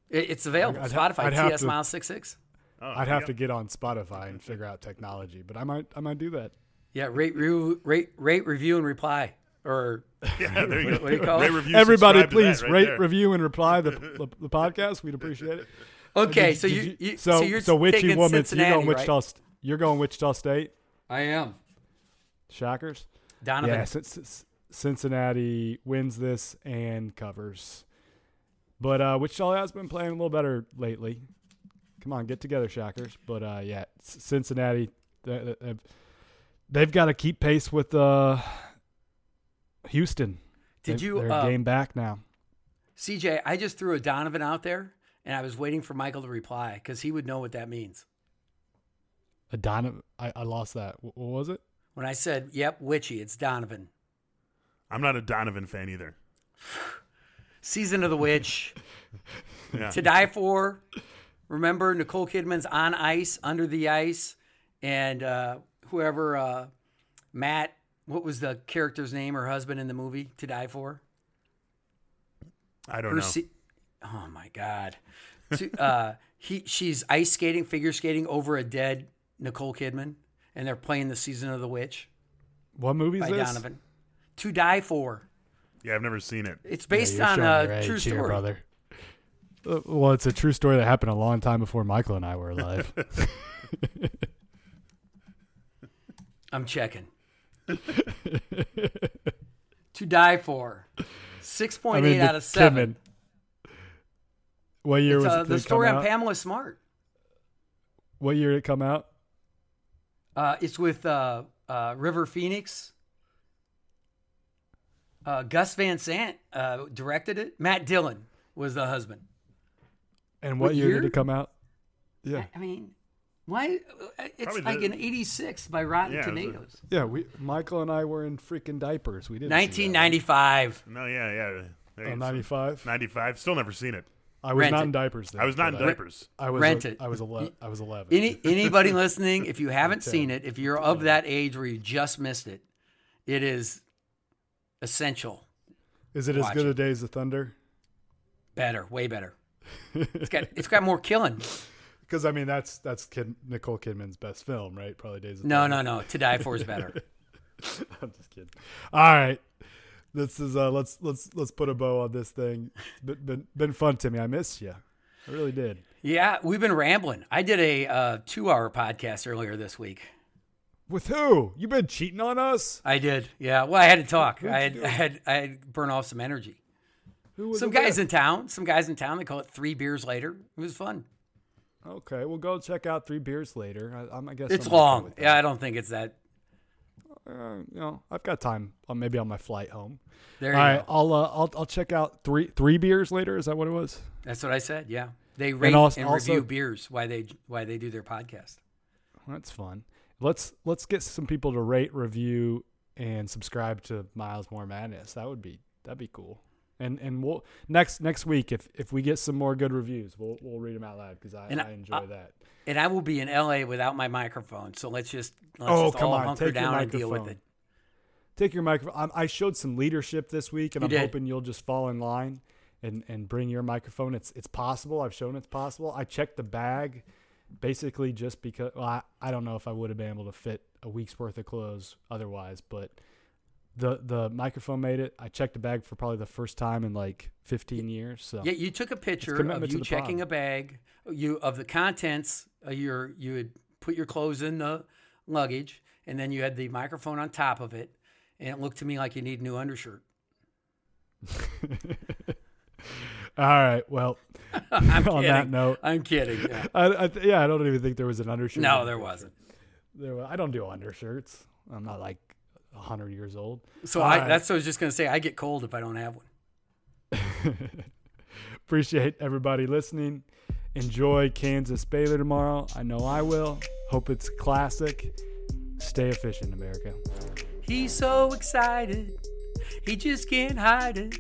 B: It, it's available.
A: I'd ha-
B: Spotify,
A: I'd have
B: TS
A: to-
B: Miles 66.
C: Oh,
A: I'd
C: there
A: have to
C: go.
A: get on Spotify and figure out technology, but I might I might do that.
B: Yeah, rate, review, rate, rate, review, and reply. Or
C: Yeah, there you go.
B: what do you call
C: Rate,
B: it?
C: review,
A: Everybody,
C: subscribe to that
A: please
C: right
A: rate,
C: there.
A: review, and reply the, the the podcast. We'd appreciate it.
B: okay,
A: Did-
B: so
A: did
B: you, you,
A: so
B: so you're
A: so Witchy woman. You're going
B: right?
A: Wichita. St- You're going Wichita State.
B: I am.
A: Shockers.
B: Donovan.
A: Yeah, Cin- Cin- Cincinnati wins this and covers. But uh, Wichita has been playing a little better lately. Come on, get together, Shockers. But uh, yeah, C- Cincinnati, they- they- they've, they've got to keep pace with uh, Houston.
B: Did
A: They-
B: you,
A: They're
B: uh,
A: game back now.
B: CJ, I just threw a Donovan out there, and I was waiting for Michael to reply because he would know what that means.
A: Adon- I, I lost that. What was it?
B: When I said, yep, Witchy, it's Donovan.
C: I'm not a Donovan fan either.
B: Season of the Witch.
C: Yeah.
B: to Die For. Remember Nicole Kidman's on ice, under the ice, and uh, whoever uh, Matt, what was the character's name? Her husband in the movie To Die For.
C: I don't
B: Her
C: know.
B: se- oh my God. To- uh, he she's ice skating, figure skating over a dead Nicole Kidman, and they're playing the season of the witch
A: What movie is
B: by
A: this?
B: Donovan. To Die For.
C: yeah, I've never seen it.
B: It's based
A: you're
B: on a
A: your
B: true
A: here,
B: story.
A: brother. Uh, Well, it's a true story that happened a long time before Michael and I were alive.
B: I'm checking. to Die For. Six
A: I
B: point
A: mean,
B: eight out of seven.
A: Kidman. What year
B: It's,
A: was
B: uh,
A: it?
B: the story
A: come
B: on
A: out?
B: Pamela Smart.
A: What year did it come out?
B: Uh, it's with uh, uh, River Phoenix. Uh, Gus Van Sant uh, directed it. Matt Dillon was the husband.
A: And what,
B: What
A: year,
B: year?
A: did it come out? Yeah,
B: I mean, why? Uh, it's
C: Probably
B: like
C: the-
B: an '86 by Rotten
C: Yeah, it was a-
B: Tomatoes.
A: yeah. We Michael and I were in freaking diapers. We didn't. see that.
B: 1995.
C: No, yeah, yeah. There
A: Oh, 95.
C: 95. Still never seen it.
A: I was
B: Rent
A: not
B: it.
A: in diapers. Then,
C: I was not in
A: but I-
C: diapers.
A: I was
B: Rent
A: a-
B: it.
A: I was ele- I was 11.
B: Any anybody listening, if you haven't
A: Okay.
B: seen it, if you're of that age where you just missed it, it is essential.
A: Is it as
B: watch
A: good
B: it.
A: as Days of Thunder?
B: Better, way better. It's got it's got more killing.
A: Because I mean, that's that's Kid, Nicole Kidman's best film, right? Probably Days of
B: No,
A: Thunder.
B: no, no. To die for is better.
A: I'm just kidding. All right, this is uh, let's let's let's put a bow on this thing. It's been been, been fun, Timmy. I missed you. I really did.
B: Yeah, we've been rambling. I did a uh, two-hour podcast earlier this week.
A: With who? You've been cheating on us?
B: I did. Yeah. Well, I had to talk. I had? I had I had burn off some energy. Some guys
A: with?
B: in town. Some guys in town. They call it three beers later. It was fun.
A: Okay, we'll go check out three beers later. I, I'm, I guess
B: It's
A: I'm
B: long.
A: with
B: Yeah, I don't think it's that.
A: Uh, you know, I've got time. Uh, maybe on my flight home.
B: There
A: All
B: you
A: right,
B: go.
A: I'll uh, I'll I'll check out three three beers later. Is that what it was?
B: That's what I said. Yeah, they rate and,
A: also- also-
B: review beers. Why they why they do their podcast.
A: That's fun. Let's let's get some people to rate, review, and subscribe to Miles More Madness. That would be that'd be cool. And and we'll next next week if if we get some more good reviews, we'll we'll read them out loud because I, I
B: I-
A: enjoy that.
B: And I will be in LA without my microphone. So let's just let's
A: Oh,
B: just
A: come on. Take your
B: down and deal with
A: microphone.
B: it.
A: Take your microphone. I showed some leadership this week, and
B: You
A: I'm
B: did.
A: hoping you'll just fall in line and and bring your microphone. It's it's possible. I've shown it's possible. I checked the bag, basically just because. Well, I, I don't know if I would have been able to fit a week's worth of clothes otherwise, but the the microphone made it. I checked the bag for probably the first time in like 15 years. So
B: Yeah, you took a picture of you checking
A: pod.
B: a bag, you of the contents. Uh, your you had put your clothes in the luggage, and then you had the microphone on top of it, and it looked to me like you need a new undershirt.
A: all right. Well,
B: I'm
A: on
B: kidding.
A: that note,
B: I'm kidding. Yeah.
A: I, I yeah, I don't even think there was an undershirt.
B: No, there wasn't.
A: There I don't do undershirts. I'm not like hundred years old.
B: So
A: All
B: I,
A: right.
B: that's what I was just gonna say. I get cold if I don't have one.
A: Appreciate everybody listening. Enjoy Kansas Baylor tomorrow. I know I will. Hope it's classic. Stay efficient, America.
B: He's so excited, he just can't hide it.